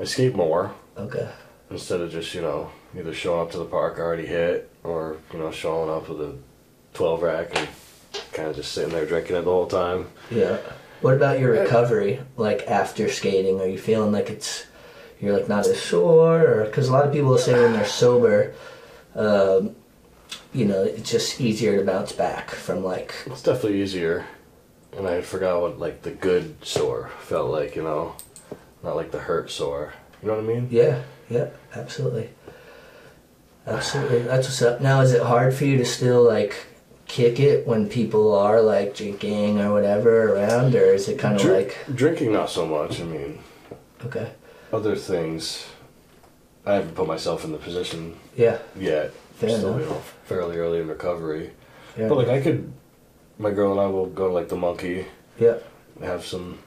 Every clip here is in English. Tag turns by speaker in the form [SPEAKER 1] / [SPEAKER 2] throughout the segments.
[SPEAKER 1] I skate more
[SPEAKER 2] Okay.
[SPEAKER 1] instead of just you know either showing up to the park already hit or you know showing up with a 12 rack and kind of just sitting there drinking it the whole time.
[SPEAKER 2] Yeah. What about your recovery? Like after skating, are you feeling like it's you're like not as sore, or because a lot of people say when they're sober, um, you know, it's just easier to bounce back from like
[SPEAKER 1] It's definitely easier, and I forgot what like the good sore felt like. You know, not like the hurt sore. You know what I mean?
[SPEAKER 2] yeah, yeah, absolutely, absolutely. That's what's up. Now, is it hard for you to still like kick it when people are like drinking or whatever around, or is it kind of
[SPEAKER 1] Drink-
[SPEAKER 2] like
[SPEAKER 1] drinking, not so much. I mean,
[SPEAKER 2] okay,
[SPEAKER 1] other things. I haven't put myself in the position
[SPEAKER 2] yeah,
[SPEAKER 1] yet.
[SPEAKER 2] Fair
[SPEAKER 1] still,
[SPEAKER 2] enough.
[SPEAKER 1] you know, fairly early in recovery.
[SPEAKER 2] yeah,
[SPEAKER 1] But like I could, my girl and I will go to like the Monkey,
[SPEAKER 2] yeah,
[SPEAKER 1] have some.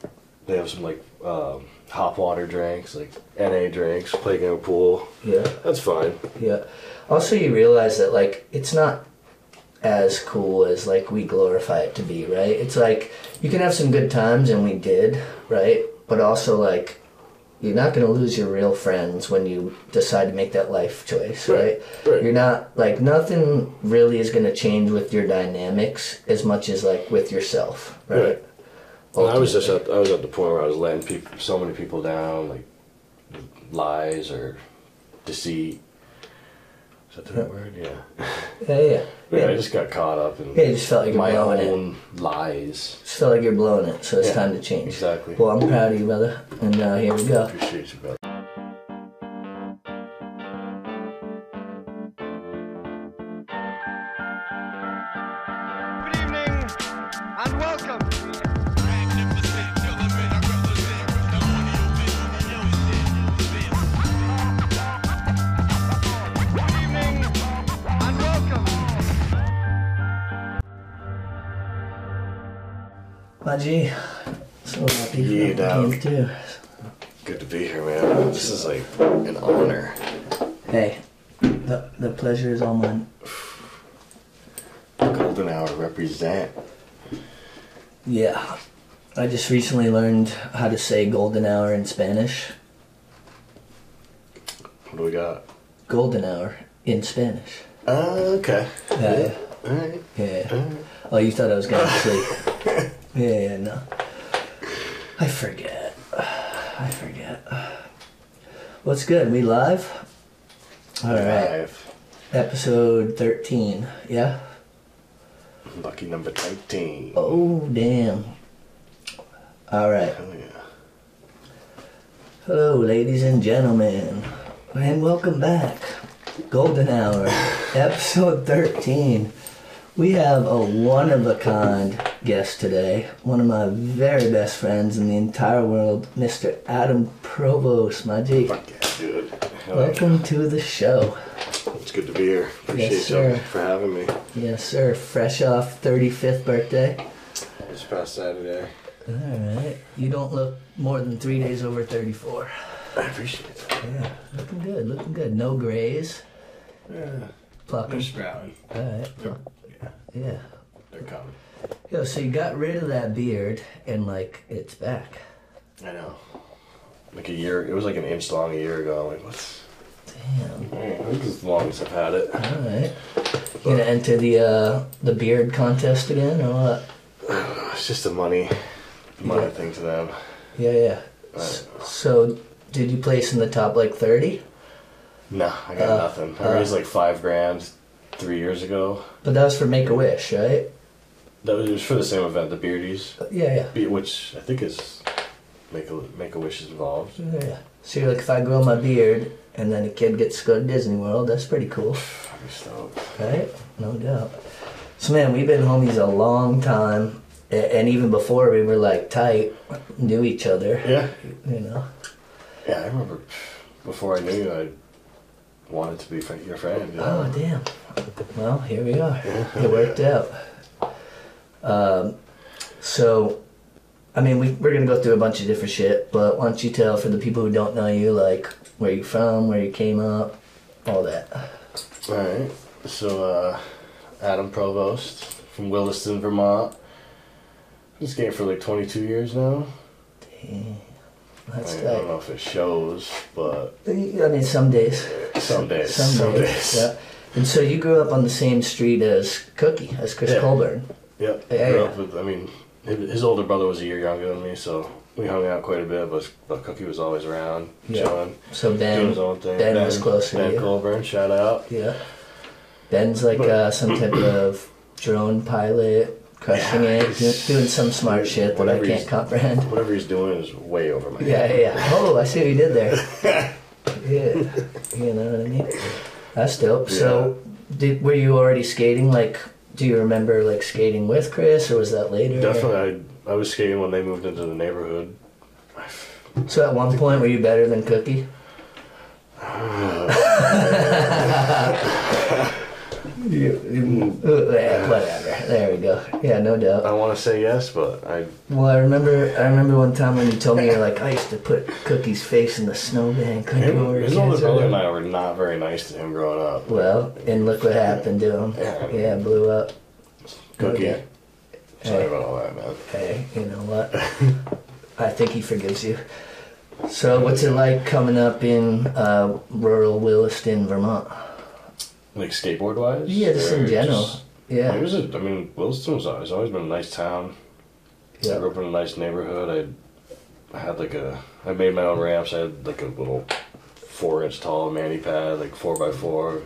[SPEAKER 1] They have some like um, hop water drinks, like NA drinks, play a game of pool.
[SPEAKER 2] yeah.
[SPEAKER 1] That's fine.
[SPEAKER 2] Yeah. Also, you realize that like it's not as cool as like we glorify it to be, right? It's like you can have some good times, and we did, right? But also like you're not gonna lose your real friends when you decide to make that life choice, right?
[SPEAKER 1] Right, right.
[SPEAKER 2] You're not like nothing really is gonna change with your dynamics as much as like with yourself, right?
[SPEAKER 1] Right. And I was just at I was at the point where I was letting people so many people down, like lies or deceit. Is that the right word? Yeah.
[SPEAKER 2] Yeah, yeah.
[SPEAKER 1] Yeah, I just got caught up in
[SPEAKER 2] Yeah, you just felt like you're
[SPEAKER 1] my
[SPEAKER 2] blowing it.
[SPEAKER 1] own lies.
[SPEAKER 2] Just felt like you're blowing it, so it's
[SPEAKER 1] Yeah,
[SPEAKER 2] time to change.
[SPEAKER 1] exactly.
[SPEAKER 2] Well, I'm proud of you, brother. And uh, here we go.
[SPEAKER 1] Appreciate you, brother.
[SPEAKER 2] G, so happy
[SPEAKER 1] Yeah, dog.
[SPEAKER 2] came too.
[SPEAKER 1] Good to be here, man. This is like an honor.
[SPEAKER 2] Hey, the, the pleasure is all mine.
[SPEAKER 1] Golden hour represent.
[SPEAKER 2] Yeah, I just recently learned how to say golden hour in Spanish.
[SPEAKER 1] What do we got?
[SPEAKER 2] Golden hour in Spanish.
[SPEAKER 1] Uh, okay.
[SPEAKER 2] Yeah, yeah.
[SPEAKER 1] All right.
[SPEAKER 2] yeah. Oh, you thought I was going to sleep? Yeah, yeah, no. I forget. I forget. What's good? We live? All right.
[SPEAKER 1] Five.
[SPEAKER 2] Episode 13. Yeah?
[SPEAKER 1] Lucky number 13.
[SPEAKER 2] Oh, damn. All right.
[SPEAKER 1] Hell yeah.
[SPEAKER 2] Hello, ladies and gentlemen, and welcome back. Golden Hour, episode 13. We have a one of a kind guest today, one of my very best friends in the entire world, Mr. Adam Provost, my G.
[SPEAKER 1] Fuck yeah, dude. Hell yeah.
[SPEAKER 2] Welcome to the show.
[SPEAKER 1] It's good to be here. Appreciate
[SPEAKER 2] Yes,
[SPEAKER 1] you for having me.
[SPEAKER 2] Yes, sir. Fresh off 35th birthday.
[SPEAKER 1] This past Saturday.
[SPEAKER 2] All right. You don't look more than three days over 34.
[SPEAKER 1] I appreciate that.
[SPEAKER 2] Yeah, looking good, looking good. No grays.
[SPEAKER 1] Yeah.
[SPEAKER 2] Plucking.
[SPEAKER 1] They're sprouting.
[SPEAKER 2] All right.
[SPEAKER 1] Yeah. they're coming.
[SPEAKER 2] Yo, so you got rid of that beard and like it's back.
[SPEAKER 1] I know. Like a year, it was like an inch long a year ago. I'm like, what's.
[SPEAKER 2] Damn.
[SPEAKER 1] Man, this is the longest I've had it.
[SPEAKER 2] All right. You gonna enter the uh, the beard contest again or what?
[SPEAKER 1] It's just a money, money
[SPEAKER 2] Yeah.
[SPEAKER 1] thing to them.
[SPEAKER 2] Yeah, yeah.
[SPEAKER 1] I
[SPEAKER 2] S-
[SPEAKER 1] don't know.
[SPEAKER 2] So, did you place in the top like thirty?
[SPEAKER 1] No, I got
[SPEAKER 2] Uh,
[SPEAKER 1] nothing. I
[SPEAKER 2] uh.
[SPEAKER 1] raised like five grand three years ago.
[SPEAKER 2] But that was for Make a Wish, right?
[SPEAKER 1] That was, it was for the same event, the Beardies, uh,
[SPEAKER 2] Yeah, yeah.
[SPEAKER 1] Be- which I think is make a make a wish is involved.
[SPEAKER 2] Yeah, yeah. So you're like, if I grow my beard and then a kid gets to go to Disney World, that's pretty cool,
[SPEAKER 1] Fucking stoked.
[SPEAKER 2] right? No doubt. So man, we've been homies a long time, and even before we were like tight, knew each other.
[SPEAKER 1] Yeah,
[SPEAKER 2] You know.
[SPEAKER 1] yeah. I remember before I knew you, I wanted to be your friend. you
[SPEAKER 2] Oh damn. Well, here we are. It worked out. Um, so, I mean, we, we're gonna go through a bunch of different shit, but why don't you tell for the people who don't know you, like where you from, where you came up, all that.
[SPEAKER 1] All right. So, uh, Adam Provost from Williston, Vermont. Been skating for like 22 years now.
[SPEAKER 2] Damn. That's
[SPEAKER 1] I, mean, I don't know if it shows, but
[SPEAKER 2] I mean, some days.
[SPEAKER 1] some days,
[SPEAKER 2] Some,
[SPEAKER 1] some,
[SPEAKER 2] days.
[SPEAKER 1] days.
[SPEAKER 2] Yeah. And so you grew up on the same street as Cookie, as Chris
[SPEAKER 1] Yeah.
[SPEAKER 2] Colbourn.
[SPEAKER 1] Yep.
[SPEAKER 2] Yeah,
[SPEAKER 1] Grew up with. I mean, his, older brother was a year younger than me, so we hung out quite a bit. But, but Cookie was always around,
[SPEAKER 2] Yeah.
[SPEAKER 1] chilling,
[SPEAKER 2] So
[SPEAKER 1] doing
[SPEAKER 2] Ben,
[SPEAKER 1] his own thing.
[SPEAKER 2] Ben was closer to
[SPEAKER 1] Ben
[SPEAKER 2] you.
[SPEAKER 1] Colbourn, shout out.
[SPEAKER 2] yeah. Ben's like uh, some type of drone pilot, crushing
[SPEAKER 1] Yeah,
[SPEAKER 2] it, do- doing some smart shit that I can't comprehend.
[SPEAKER 1] Whatever he's doing is way over my
[SPEAKER 2] Yeah,
[SPEAKER 1] head.
[SPEAKER 2] yeah, yeah. Oh, I see what he did there. yeah, you know what I mean. That's dope. So, did were you already skating? Like, do you remember like skating with Chris, or was that later?
[SPEAKER 1] Definitely, I, I was skating when they moved into the neighborhood.
[SPEAKER 2] So at one point, were you better than Cookie? You- uh, yeah, whatever. There we go. Yeah, no doubt.
[SPEAKER 1] I want to say yes, but I
[SPEAKER 2] Well, I remember. I remember one time when you told me you're like, I used to put Cookie's face in the snowbank. Like
[SPEAKER 1] him, his older brother and. I were not very nice to him growing up.
[SPEAKER 2] Well, and look what happened to him.
[SPEAKER 1] Yeah.
[SPEAKER 2] Yeah, blew up.
[SPEAKER 1] Cookie.
[SPEAKER 2] Okay.
[SPEAKER 1] Sorry
[SPEAKER 2] Hey.
[SPEAKER 1] about all that, man.
[SPEAKER 2] Hey, you know what? I think he forgives you. So, what's it like coming up in uh, rural Williston, Vermont?
[SPEAKER 1] Like skateboard wise?
[SPEAKER 2] Yeah, just in general.
[SPEAKER 1] It
[SPEAKER 2] Yeah.
[SPEAKER 1] was a, I mean, Williston was always, always been a nice town. I grew up in a nice neighborhood. I, I had like a, I made my own ramps. I had like a little four inch tall mani pad, like four by four.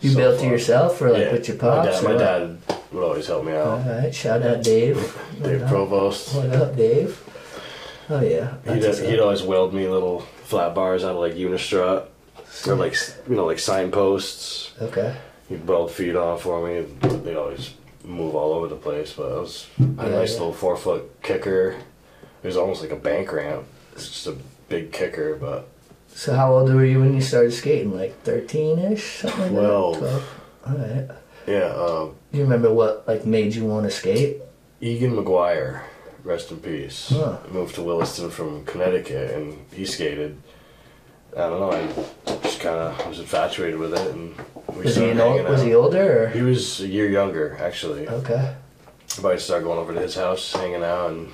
[SPEAKER 2] You
[SPEAKER 1] so
[SPEAKER 2] built it yourself, or like
[SPEAKER 1] Yeah.
[SPEAKER 2] with your
[SPEAKER 1] My
[SPEAKER 2] pops?
[SPEAKER 1] dad, my dad would always help me out.
[SPEAKER 2] All right, shout out Dave.
[SPEAKER 1] Dave Provost.
[SPEAKER 2] What up, Dave? Oh yeah,
[SPEAKER 1] He'd, he'd always weld me little flat bars out of like Unistrut or like you know like signposts.
[SPEAKER 2] okay.
[SPEAKER 1] He'd feet off on for me. They'd always move all over the place, but it was a
[SPEAKER 2] Yeah,
[SPEAKER 1] nice
[SPEAKER 2] yeah.
[SPEAKER 1] little four foot kicker. It was almost like a bank ramp. It's just a big kicker, but
[SPEAKER 2] So how old were you when you started skating? Like thirteen ish, something like
[SPEAKER 1] Twelve.
[SPEAKER 2] that. All right.
[SPEAKER 1] yeah. Um,
[SPEAKER 2] You remember what like made you want to skate?
[SPEAKER 1] Egan McGuire, rest in peace,
[SPEAKER 2] Huh.
[SPEAKER 1] moved to Williston from Connecticut, and he skated. I don't know. I just kind of was infatuated with it, and we
[SPEAKER 2] Was he an old, Was
[SPEAKER 1] out.
[SPEAKER 2] he older? Or?
[SPEAKER 1] He was a year younger, actually.
[SPEAKER 2] Okay.
[SPEAKER 1] But I started going over to his house, hanging out, and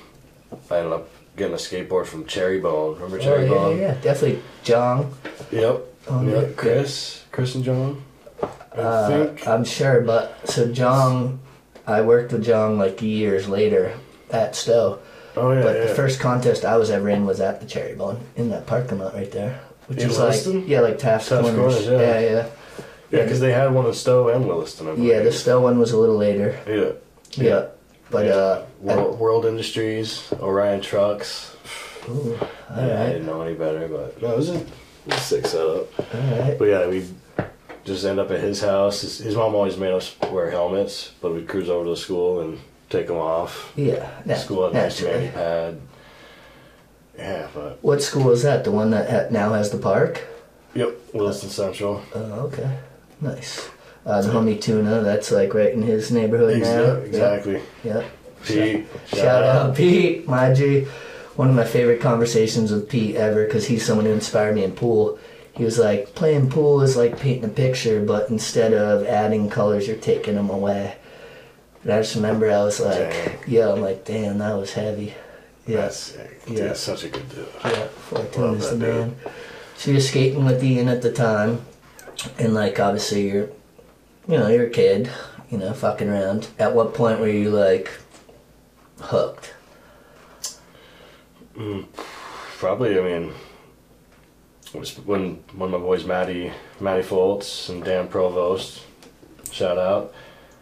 [SPEAKER 1] I ended up getting a skateboard from Cherry Bone. Remember
[SPEAKER 2] Oh
[SPEAKER 1] Cherry
[SPEAKER 2] yeah,
[SPEAKER 1] Bone?
[SPEAKER 2] yeah, yeah, definitely John.
[SPEAKER 1] Yep.
[SPEAKER 2] Oh, yeah.
[SPEAKER 1] yep. Chris, Chris and John. I
[SPEAKER 2] Uh,
[SPEAKER 1] think.
[SPEAKER 2] I'm sure, but so John, I worked with John like years later at Stowe.
[SPEAKER 1] oh yeah.
[SPEAKER 2] But
[SPEAKER 1] yeah.
[SPEAKER 2] the first contest I was ever in was at the Cherry Bone in that parking lot right there, which
[SPEAKER 1] In
[SPEAKER 2] is like yeah, like Taft's,
[SPEAKER 1] Taft's
[SPEAKER 2] Corners.
[SPEAKER 1] Corners, yeah.
[SPEAKER 2] yeah, yeah,
[SPEAKER 1] yeah, because they had one in Stowe and Williston. I believe.
[SPEAKER 2] yeah. The Stowe one was a little later.
[SPEAKER 1] Yeah.
[SPEAKER 2] Yeah, but
[SPEAKER 1] Yeah.
[SPEAKER 2] uh,
[SPEAKER 1] World, World Industries, Orion Trucks.
[SPEAKER 2] ooh,
[SPEAKER 1] yeah, I didn't know any better, but no, it was a, it was a sick setup.
[SPEAKER 2] all right.
[SPEAKER 1] But yeah, we just end up at his house. His, his mom always made us wear helmets, but we'd cruise over to the school and take them off.
[SPEAKER 2] Yeah,
[SPEAKER 1] school had a nice mani pad. Yeah, but
[SPEAKER 2] What school is that? The one that ha- now has the park?
[SPEAKER 1] yep, Williston Central.
[SPEAKER 2] Oh, okay, nice. Uh, the homie Tuna, that's like right in his neighborhood now.
[SPEAKER 1] Exa- exactly.
[SPEAKER 2] Yeah.
[SPEAKER 1] Pete,
[SPEAKER 2] Shout, out Pete, my G. One of my favorite conversations with Pete ever because he's someone who inspired me in pool. He was like, playing pool is like painting a picture, but instead of adding colors, you're taking them away. And I just remember I was like,
[SPEAKER 1] Dang.
[SPEAKER 2] yeah, I'm like, damn, that was heavy. Yeah,
[SPEAKER 1] That's
[SPEAKER 2] Yeah.
[SPEAKER 1] such a good dude.
[SPEAKER 2] yeah,
[SPEAKER 1] Love
[SPEAKER 2] is the
[SPEAKER 1] dude.
[SPEAKER 2] man. So you're skating with Ian at the time, and like obviously you're, you know, you're a kid, you know, fucking around. At what point were you like hooked?
[SPEAKER 1] Probably, I mean, it was when one of my boys, Matty, Matty Foltz and Dan Provost, shout out.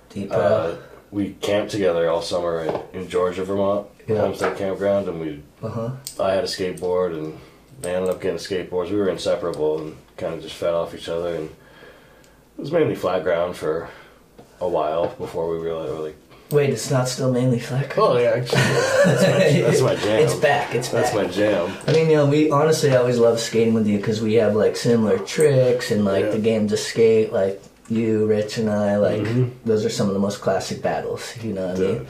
[SPEAKER 2] Deep
[SPEAKER 1] Uh,
[SPEAKER 2] uh
[SPEAKER 1] we camped together all summer in, in Georgia, Vermont,
[SPEAKER 2] Yeah.
[SPEAKER 1] Homestead Campground, and we
[SPEAKER 2] Uh-huh.
[SPEAKER 1] I had a skateboard and they ended up getting skateboards. We were inseparable and kind of just fed off each other. And it was mainly flat ground for a while before we realized, we're like,
[SPEAKER 2] Wait, it's not still mainly flat.
[SPEAKER 1] oh yeah, actually, that's my, that's my jam.
[SPEAKER 2] It's back. It's
[SPEAKER 1] That's
[SPEAKER 2] back.
[SPEAKER 1] my jam.
[SPEAKER 2] I mean, you know, we honestly I always love skating with you because we have like similar tricks and like
[SPEAKER 1] Yeah.
[SPEAKER 2] the game to skate. Like you, Rich, and I, like
[SPEAKER 1] Mhm.
[SPEAKER 2] those are some of the most classic battles. You know what I mean?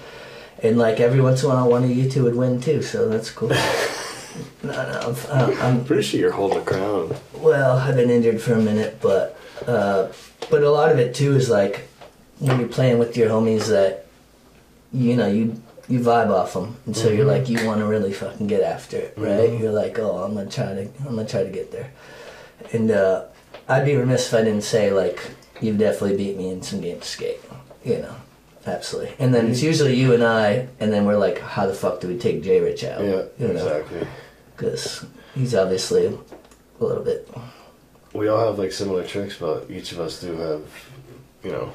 [SPEAKER 2] And like every once in a while, one of you two would win too, so that's cool. no, no, I'm, I'm
[SPEAKER 1] Pretty sure you're holding a crown.
[SPEAKER 2] well. I've been injured for a minute, but uh, but a lot of it too is like when you're playing with your homies that you know you you vibe off them, and so you're like you want to really fucking get after it, right? You're like, oh, I'm gonna try to, I'm gonna try to get there, and uh, I'd be remiss if I didn't say like you've definitely beat me in some games of skate, you know, absolutely. And then it's usually you and I, and then we're like, how the fuck do we take J Rich out?
[SPEAKER 1] Yeah,
[SPEAKER 2] you know,
[SPEAKER 1] exactly.
[SPEAKER 2] because he's obviously a little bit.
[SPEAKER 1] We all have like similar tricks, but each of us do have, you know,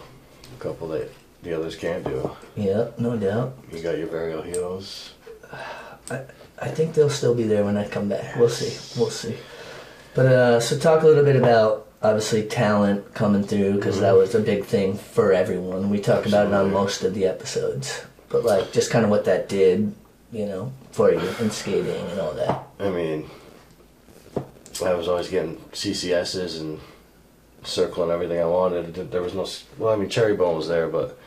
[SPEAKER 1] a couple that the others can't do.
[SPEAKER 2] Yeah, no doubt.
[SPEAKER 1] You got your burial heels.
[SPEAKER 2] I think they'll still be there when I come back. We'll see. We'll see. But uh, so talk a little bit about obviously talent coming through because that mm-hmm. was a big thing for everyone. We talk about it on most of the episodes, but like just kind of what that did, you know, for you in skating and all that.
[SPEAKER 1] I mean, I was always getting CCSs and circling everything I wanted. There was no, well, I mean, Cherry Bone was there, but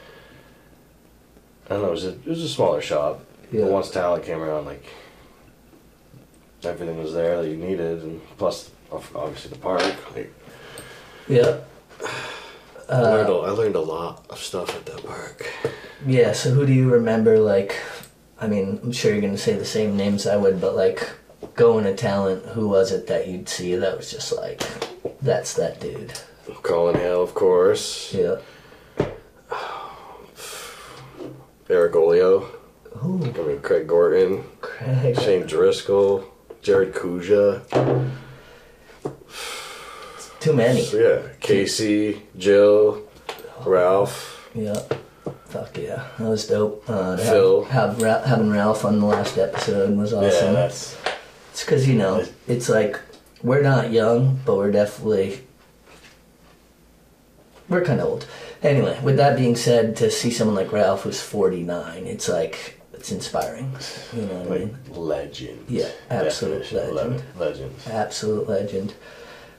[SPEAKER 1] I don't know. It was a, it was a smaller shop.
[SPEAKER 2] Yeah.
[SPEAKER 1] But once talent came around, like everything was there that you needed, and plus, obviously, the park. Like,
[SPEAKER 2] Yeah.
[SPEAKER 1] I uh, learned a, I learned a lot of stuff at that park.
[SPEAKER 2] Yeah. So who do you remember? Like, I mean, I'm sure you're gonna say the same names I would, but like going to talent, who was it that you'd see that was just like, that's that dude.
[SPEAKER 1] Colin Hale, of course.
[SPEAKER 2] Yeah.
[SPEAKER 1] Eric Olio.
[SPEAKER 2] Ooh,
[SPEAKER 1] I mean, Craig Gorton.
[SPEAKER 2] Craig.
[SPEAKER 1] Shane Driscoll. Jared Kuja.
[SPEAKER 2] Too many.
[SPEAKER 1] So yeah, Casey, Jill, Ralph.
[SPEAKER 2] Yeah. Fuck yeah. That was dope. Uh, to
[SPEAKER 1] Phil.
[SPEAKER 2] Have, have having Ralph on the last episode was awesome.
[SPEAKER 1] Yeah, that's
[SPEAKER 2] it's because, you know, it's like we're not young, but we're definitely. We're kind of old. Anyway, with that being said, to see someone like Ralph who's 49, it's like, it's inspiring. You know what I mean?
[SPEAKER 1] legend.
[SPEAKER 2] Yeah, absolute
[SPEAKER 1] Definition
[SPEAKER 2] legend.
[SPEAKER 1] Legends.
[SPEAKER 2] absolute legend.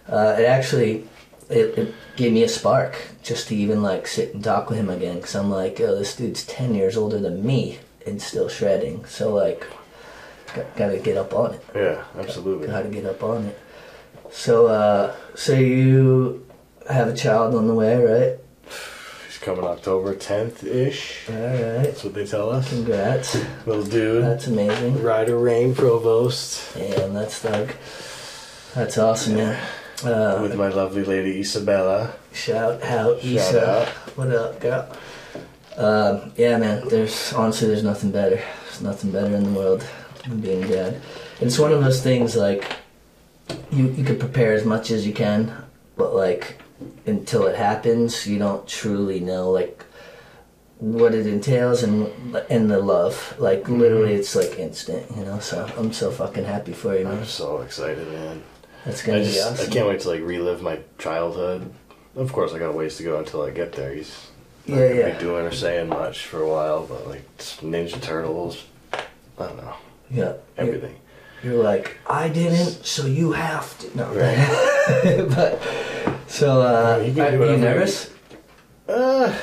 [SPEAKER 2] Uh, it actually it, it gave me a spark just to even like sit and talk with him again because I'm like, oh, this dude's ten years older than me and still shredding. So like, got, gotta get up on it.
[SPEAKER 1] Yeah, absolutely.
[SPEAKER 2] Gotta get up on it. So uh, so you have a child on the way, right?
[SPEAKER 1] He's coming October 10th ish.
[SPEAKER 2] All right.
[SPEAKER 1] That's what they tell us.
[SPEAKER 2] Congrats.
[SPEAKER 1] Little dude.
[SPEAKER 2] That's amazing.
[SPEAKER 1] Ryder Rain Provost.
[SPEAKER 2] Damn, that's Doug. That's awesome, man. Uh,
[SPEAKER 1] With my lovely lady Isabella.
[SPEAKER 2] Shout out,
[SPEAKER 1] Shout
[SPEAKER 2] Issa.
[SPEAKER 1] out.
[SPEAKER 2] What up, girl? Um, yeah, man. There's honestly, there's nothing better. There's nothing better in the world than being dad. It's one of those things like you you could prepare as much as you can, but like until it happens, you don't truly know like what it entails and and the love. Like literally, it's like instant. You know. So I'm so fucking happy for you, man.
[SPEAKER 1] I'm so excited, man.
[SPEAKER 2] That's
[SPEAKER 1] I
[SPEAKER 2] gonna be
[SPEAKER 1] just
[SPEAKER 2] awesome.
[SPEAKER 1] I can't wait to like relive my childhood. Of course, I got a ways to go until I get there. He's not
[SPEAKER 2] Yeah,
[SPEAKER 1] gonna
[SPEAKER 2] yeah.
[SPEAKER 1] be doing or saying much for a while, but like Ninja Turtles, I don't know
[SPEAKER 2] Yeah.
[SPEAKER 1] everything.
[SPEAKER 2] You're like, I didn't, so you have to. No.
[SPEAKER 1] Right.
[SPEAKER 2] but so uh,
[SPEAKER 1] You
[SPEAKER 2] are
[SPEAKER 1] do
[SPEAKER 2] you
[SPEAKER 1] whatever you-
[SPEAKER 2] nervous?
[SPEAKER 1] Uh,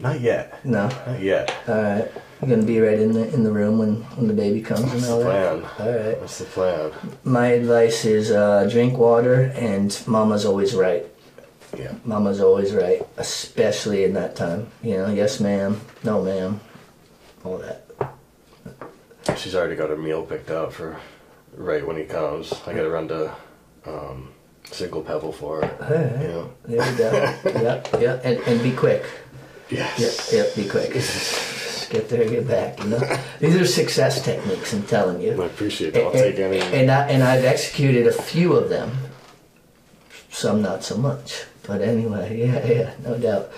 [SPEAKER 1] not yet.
[SPEAKER 2] No.
[SPEAKER 1] Not yet.
[SPEAKER 2] All right. You're gonna be right in the in the room when when the baby comes and
[SPEAKER 1] That's
[SPEAKER 2] all
[SPEAKER 1] the
[SPEAKER 2] that.
[SPEAKER 1] plan.
[SPEAKER 2] All right.
[SPEAKER 1] That's the plan.
[SPEAKER 2] My advice is uh, drink water, and Mama's always right.
[SPEAKER 1] Yeah.
[SPEAKER 2] Mama's always right, especially in that time. You know, yes, ma'am, no, ma'am, all that.
[SPEAKER 1] She's already got her meal picked out for right when he comes. I gotta run to um, Single Pebble for her.
[SPEAKER 2] All right.
[SPEAKER 1] You know.
[SPEAKER 2] There we go. yep, yep, and, and be quick.
[SPEAKER 1] Yes.
[SPEAKER 2] Yep, yep, be quick. Get there, get back. You know, these are success techniques. I'm telling you.
[SPEAKER 1] I appreciate it. I'll take any.
[SPEAKER 2] And I, and I've executed a few of them. Some not so much, but anyway, yeah, yeah, no doubt.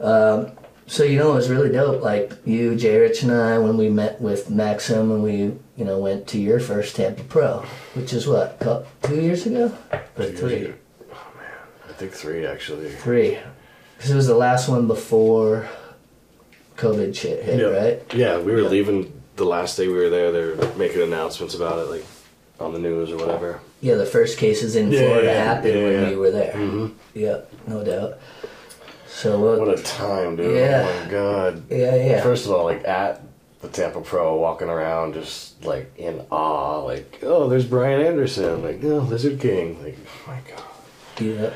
[SPEAKER 2] Um, so you know, it was really dope. Like you, Jay Rich, and I, when we met with Maxim, and we, you know, went to your first Tampa Pro, which is what, two years ago, or
[SPEAKER 1] Two years
[SPEAKER 2] three,
[SPEAKER 1] ago. Oh man, I think three actually.
[SPEAKER 2] three, because it was the last one before COVID shit hit,
[SPEAKER 1] Yeah.
[SPEAKER 2] right?
[SPEAKER 1] Yeah, we were
[SPEAKER 2] Yeah.
[SPEAKER 1] leaving the last day we were there. They were making announcements about it, like on the news or whatever.
[SPEAKER 2] Yeah, the first cases in
[SPEAKER 1] Yeah,
[SPEAKER 2] Florida
[SPEAKER 1] yeah,
[SPEAKER 2] happened
[SPEAKER 1] yeah,
[SPEAKER 2] when we were there.
[SPEAKER 1] Mm-hmm.
[SPEAKER 2] Yeah, no doubt. So what?
[SPEAKER 1] What a time, dude!
[SPEAKER 2] Yeah.
[SPEAKER 1] Oh my god.
[SPEAKER 2] yeah, yeah.
[SPEAKER 1] First of all, like at the Tampa Pro, walking around just like in awe, like oh, there's Brian Anderson, like oh, Lizard King, like oh my god.
[SPEAKER 2] Yeah.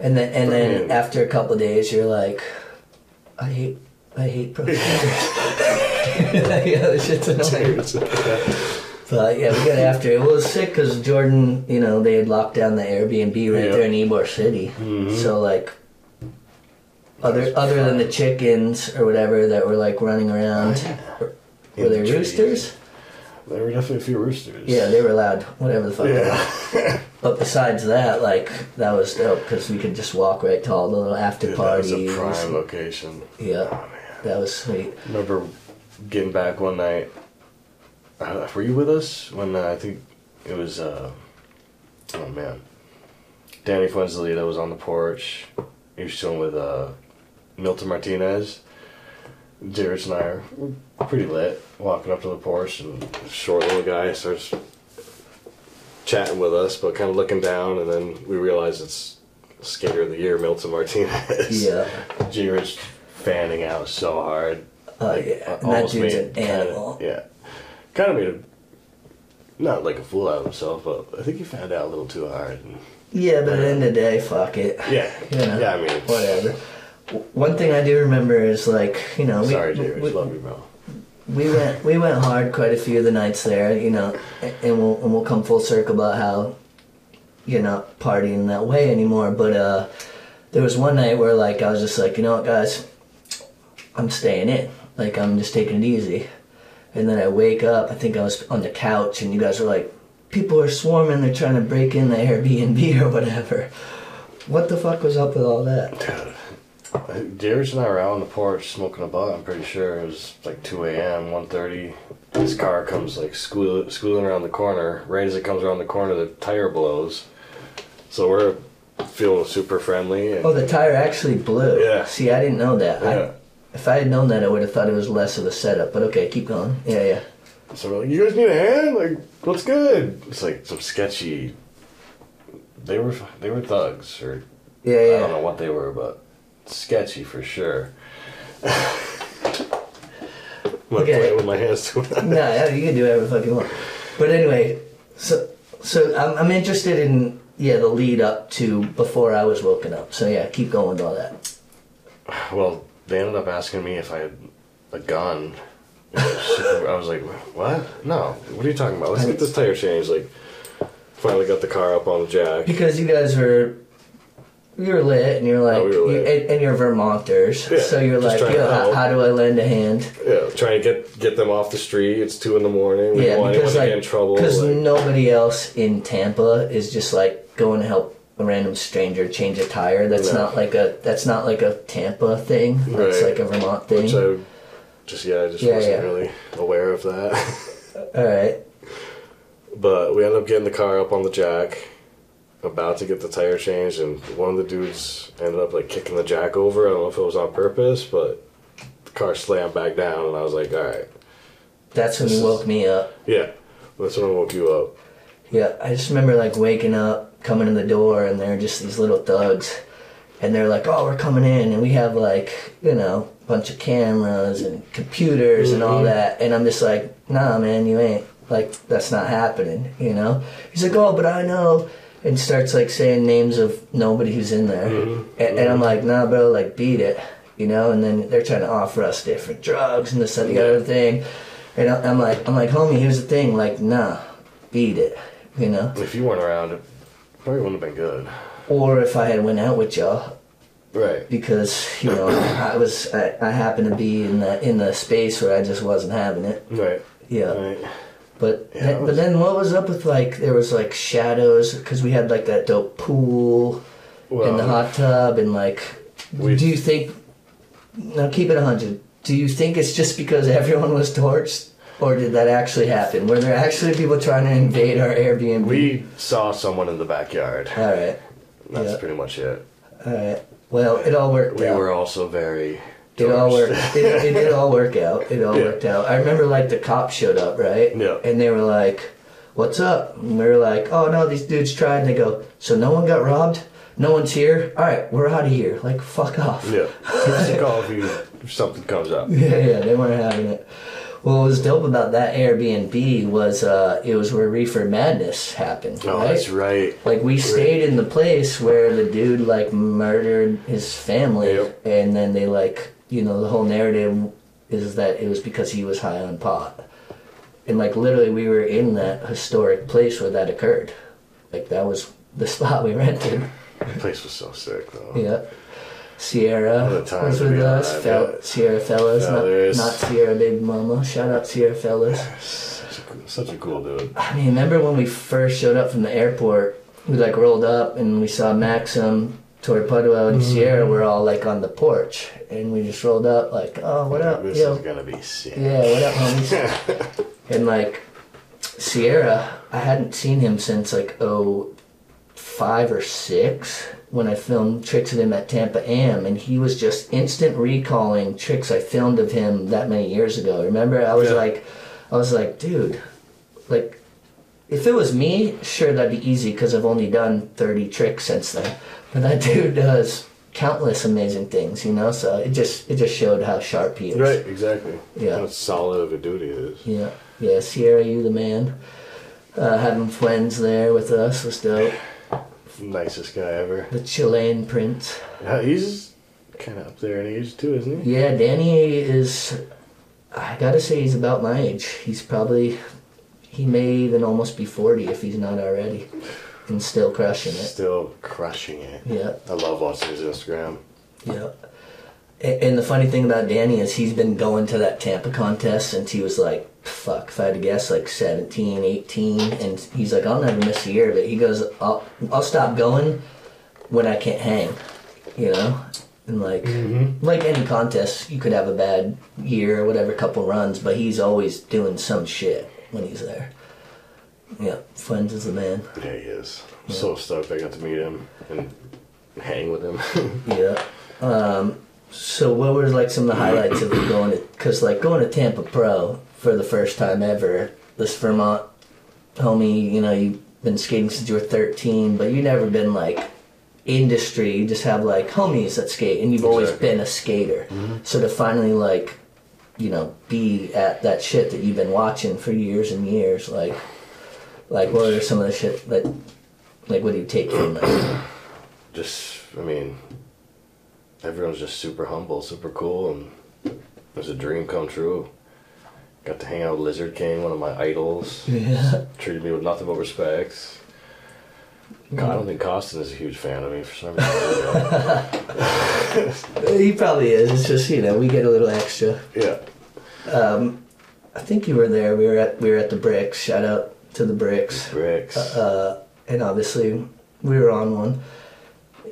[SPEAKER 2] And then and then after a couple of days, you're like, I hate I hate protesters. yeah, this shit's annoying. But uh, yeah, we got after it. It was sick because Jordan, you know, they had locked down the Airbnb right
[SPEAKER 1] Yeah.
[SPEAKER 2] there in Ybor City. Mm-hmm. So like, other other than the chickens or whatever that were like running around, oh, were
[SPEAKER 1] In
[SPEAKER 2] they
[SPEAKER 1] the
[SPEAKER 2] roosters?
[SPEAKER 1] There were definitely a few roosters.
[SPEAKER 2] Yeah, they were loud. Whatever the fuck.
[SPEAKER 1] Yeah.
[SPEAKER 2] But besides that, like that was dope because we could just walk right to all the little after
[SPEAKER 1] Dude, that was
[SPEAKER 2] parties.
[SPEAKER 1] a prime location.
[SPEAKER 2] Yeah,
[SPEAKER 1] Oh.
[SPEAKER 2] That was sweet.
[SPEAKER 1] remember getting back one night. Uh, were you with us when uh, I think it was? Uh, oh man, Danny Fuenzalida was on the porch. He was chilling with uh, Milton Martinez. Jared and I are pretty lit, walking up to the porch, and short little guy starts chatting with us, but kind of looking down, and then we realize it's Skater of the Year, Milton Martinez.
[SPEAKER 2] Yeah.
[SPEAKER 1] Jared's fanning out so hard.
[SPEAKER 2] Oh yeah, and that dude's
[SPEAKER 1] made-
[SPEAKER 2] an
[SPEAKER 1] kinda-
[SPEAKER 2] animal.
[SPEAKER 1] yeah, kind of made him not like a fool out of himself, but I think he found out a little too hard. And,
[SPEAKER 2] Yeah, but at the end of the day, fuck it.
[SPEAKER 1] yeah,
[SPEAKER 2] You know,
[SPEAKER 1] yeah. I mean,
[SPEAKER 2] whatever. One thing I do remember is like you know we
[SPEAKER 1] Sorry, Jared.
[SPEAKER 2] we,
[SPEAKER 1] Love you, bro.
[SPEAKER 2] we went we went hard quite a few of the nights there, you know, and we'll and we'll come full circle about how you're not partying that way anymore. But uh, there was one night where like I was just like, you know what, guys, I'm staying in. Like I'm just taking it easy. And then I wake up. I think I was on the couch, and you guys were like, people are swarming. They're trying to break in the Airbnb or whatever. What the fuck was up with all that?
[SPEAKER 1] Dude, Jared and I were out on the porch smoking a butt. I'm pretty sure it was like 2 a.m., 1.30. This car comes like squeal- squealing around the corner. Right as it comes around the corner, the tire blows. So we're feeling super friendly. And,
[SPEAKER 2] Oh, the tire actually blew.
[SPEAKER 1] Yeah.
[SPEAKER 2] See, I didn't know that.
[SPEAKER 1] Yeah.
[SPEAKER 2] If I had known that, I would have thought it was less of a setup. But okay, keep going. Yeah, yeah.
[SPEAKER 1] So we're like, you guys need a hand? Like, what's good? It's like some sketchy. They were they were thugs, or
[SPEAKER 2] Yeah,
[SPEAKER 1] I don't know what they were, but sketchy for sure. I'm
[SPEAKER 2] Okay.
[SPEAKER 1] playing with my hands too
[SPEAKER 2] no, yeah, you can do whatever the fuck you want. But anyway, so so I'm, I'm interested in yeah the lead up to before I was woken up. So yeah, keep going with all that.
[SPEAKER 1] Well, they ended up asking me if I had a gun. I was like, what? No. What are you talking about? Let's get this tire changed. Like, finally got the car up on the jack.
[SPEAKER 2] Because you guys were. You were lit, and you're like,
[SPEAKER 1] we.
[SPEAKER 2] You, and, and you're Vermonters,
[SPEAKER 1] Yeah,
[SPEAKER 2] so you're like, yo, how, do I lend a hand?
[SPEAKER 1] Yeah, trying to get get them off the street. It's two in the morning. We
[SPEAKER 2] Yeah, because like,
[SPEAKER 1] get in trouble.
[SPEAKER 2] because
[SPEAKER 1] like-
[SPEAKER 2] nobody else in Tampa is just like going to help a random stranger change a tire. That's
[SPEAKER 1] No.
[SPEAKER 2] not like a that's not like a Tampa thing. That's
[SPEAKER 1] Right.
[SPEAKER 2] like a Vermont thing.
[SPEAKER 1] Which I just yeah, I just
[SPEAKER 2] Yeah,
[SPEAKER 1] wasn't
[SPEAKER 2] yeah.
[SPEAKER 1] really aware of that.
[SPEAKER 2] All right.
[SPEAKER 1] but we ended up getting the car up on the jack, about to get the tire changed, and one of the dudes ended up like kicking the jack over. I don't know if it was on purpose, but the car slammed back down, and I was like, all right,
[SPEAKER 2] That's when you
[SPEAKER 1] is-
[SPEAKER 2] woke me up.
[SPEAKER 1] yeah, that's when I woke you up.
[SPEAKER 2] Yeah, I just remember like waking up, coming in the door, and they're just these little thugs, and they're like, "Oh, we're coming in," and we have like you know a bunch of cameras and computers and all
[SPEAKER 1] Mhm.
[SPEAKER 2] that, and I'm just like, "Nah, man, you ain't like that's not happening," you know? He's like, "Oh, but I know," and starts like saying names of nobody who's in there,
[SPEAKER 1] Mhm.
[SPEAKER 2] and, and I'm like, "Nah, bro, like beat it," you know? And then they're trying to offer us different drugs and this that, the other thing, and I- I'm like, I'm like, homie, here's the thing, like, nah, beat it, you know?
[SPEAKER 1] If you weren't around, probably wouldn't have been good.
[SPEAKER 2] or if I had went out with y'all
[SPEAKER 1] Right.
[SPEAKER 2] because you know I was I, I happened to be in the in the space where I just wasn't having it.
[SPEAKER 1] Right.
[SPEAKER 2] Yeah,
[SPEAKER 1] Right.
[SPEAKER 2] but
[SPEAKER 1] Yeah,
[SPEAKER 2] then,
[SPEAKER 1] it
[SPEAKER 2] but then what was up with like there was like shadows because we had like that dope pool
[SPEAKER 1] Well,
[SPEAKER 2] and the hot tub and like
[SPEAKER 1] we-
[SPEAKER 2] do you think now keep it a hundred do you think it's just because everyone was torched or did that actually happen were there actually people trying to invade our Airbnb?
[SPEAKER 1] we saw someone in the backyard.
[SPEAKER 2] all right,
[SPEAKER 1] That's
[SPEAKER 2] Yeah.
[SPEAKER 1] pretty much it.
[SPEAKER 2] all right. Well, it all worked
[SPEAKER 1] We
[SPEAKER 2] out.
[SPEAKER 1] were also very.
[SPEAKER 2] It all worked. It, it did all work out. It all
[SPEAKER 1] Yeah.
[SPEAKER 2] worked out. I remember like the cops showed up, right?
[SPEAKER 1] Yeah.
[SPEAKER 2] And they were like, "What's up?" And we were like, "Oh no, these dudes tried." And they go, "So no one got robbed? No one's here? All right, we're out of here. Like fuck off."
[SPEAKER 1] Yeah. Give us a call if, you, if something comes up.
[SPEAKER 2] Yeah, yeah, they weren't having it. What was dope about that Airbnb was uh, it was where Reefer Madness happened,
[SPEAKER 1] Oh,
[SPEAKER 2] right?
[SPEAKER 1] that's right.
[SPEAKER 2] Like we stayed in the place where the dude like murdered his family,
[SPEAKER 1] Yep.
[SPEAKER 2] and then they like you know, the whole narrative is that it was because he was high on pot. And like literally, we were in that historic place where that occurred. Like that was the spot we rented.
[SPEAKER 1] The place was so sick though.
[SPEAKER 2] Yeah. Sierra
[SPEAKER 1] What a time
[SPEAKER 2] was with us.
[SPEAKER 1] alive,
[SPEAKER 2] Fel- Sierra Fellers,
[SPEAKER 1] Fellers.
[SPEAKER 2] not, not Sierra Big Mama. Shout out Sierra Fellers.
[SPEAKER 1] Such a, cool- such a cool dude.
[SPEAKER 2] I mean, remember when we first showed up from the airport? We like rolled up and we saw Maxim, Tori Padua, and mm-hmm. Sierra were all like on the porch, and we just rolled up like, "Oh, what up,
[SPEAKER 1] This
[SPEAKER 2] yo?
[SPEAKER 1] is gonna be sick.
[SPEAKER 2] Yeah, what up, homies?" and like Sierra, I hadn't seen him since like oh five or six when I filmed tricks of him at Tampa Am, and he was just instant recalling tricks I filmed of him that many years ago. Remember, I was
[SPEAKER 1] Yeah.
[SPEAKER 2] like, I was like, dude, like if it was me, sure that'd be easy because I've only done thirty tricks since then. But that dude does countless amazing things, you know. So it just it just showed how sharp he is.
[SPEAKER 1] Right, exactly.
[SPEAKER 2] Yeah.
[SPEAKER 1] How solid of a dude he is.
[SPEAKER 2] Yeah, yeah. Sierra, you the man. Uh, having friends there with us was dope.
[SPEAKER 1] Nicest guy ever.
[SPEAKER 2] The Chilean prince.
[SPEAKER 1] Yeah, he's kind of up there in age too, isn't he?
[SPEAKER 2] Yeah, Danny is. I gotta say, he's about my age. He's probably. He may even almost be 40 if he's not already. And still crushing it.
[SPEAKER 1] Still crushing it.
[SPEAKER 2] Yeah,
[SPEAKER 1] I love watching his Instagram.
[SPEAKER 2] yeah. And the funny thing about Danny is he's been going to that Tampa contest since he was like, fuck, if I had to guess, like 17, 18. And he's like, I'll never miss a year. But he goes, I'll, I'll stop going when I can't hang, you know? And like, like any contest, you could have a bad year or whatever, couple runs, but he's always doing some shit when he's there. Yeah, Friends is the man.
[SPEAKER 1] Yeah, he is. I'm so stoked I got to meet him and hang with him.
[SPEAKER 2] Yeah. Um, so what were like some of the highlights of going to? Because like going to Tampa Pro for the first time ever. This Vermont homie, you know, you've been skating since you were 13, but you've never been like industry. You just have like homies that skate, and you've always been a skater. Mm-hmm. So to finally like, you know, be at that shit that you've been watching for years and years, like, like what are some of the shit that, like, what do you take from that?
[SPEAKER 1] just, I mean, everyone's just super humble, super cool, and it was a dream come true. Got to hang out with Lizard King, one of my idols.
[SPEAKER 2] Yeah.
[SPEAKER 1] Treated me with nothing but respect. I don't think Costin is a huge fan of me for some reason.
[SPEAKER 2] He probably is. It's just you know we get a little extra.
[SPEAKER 1] yeah.
[SPEAKER 2] I think you were there. We were at we were at the bricks. Shout out to the bricks.
[SPEAKER 1] Bricks.
[SPEAKER 2] Uh, and obviously we were on one.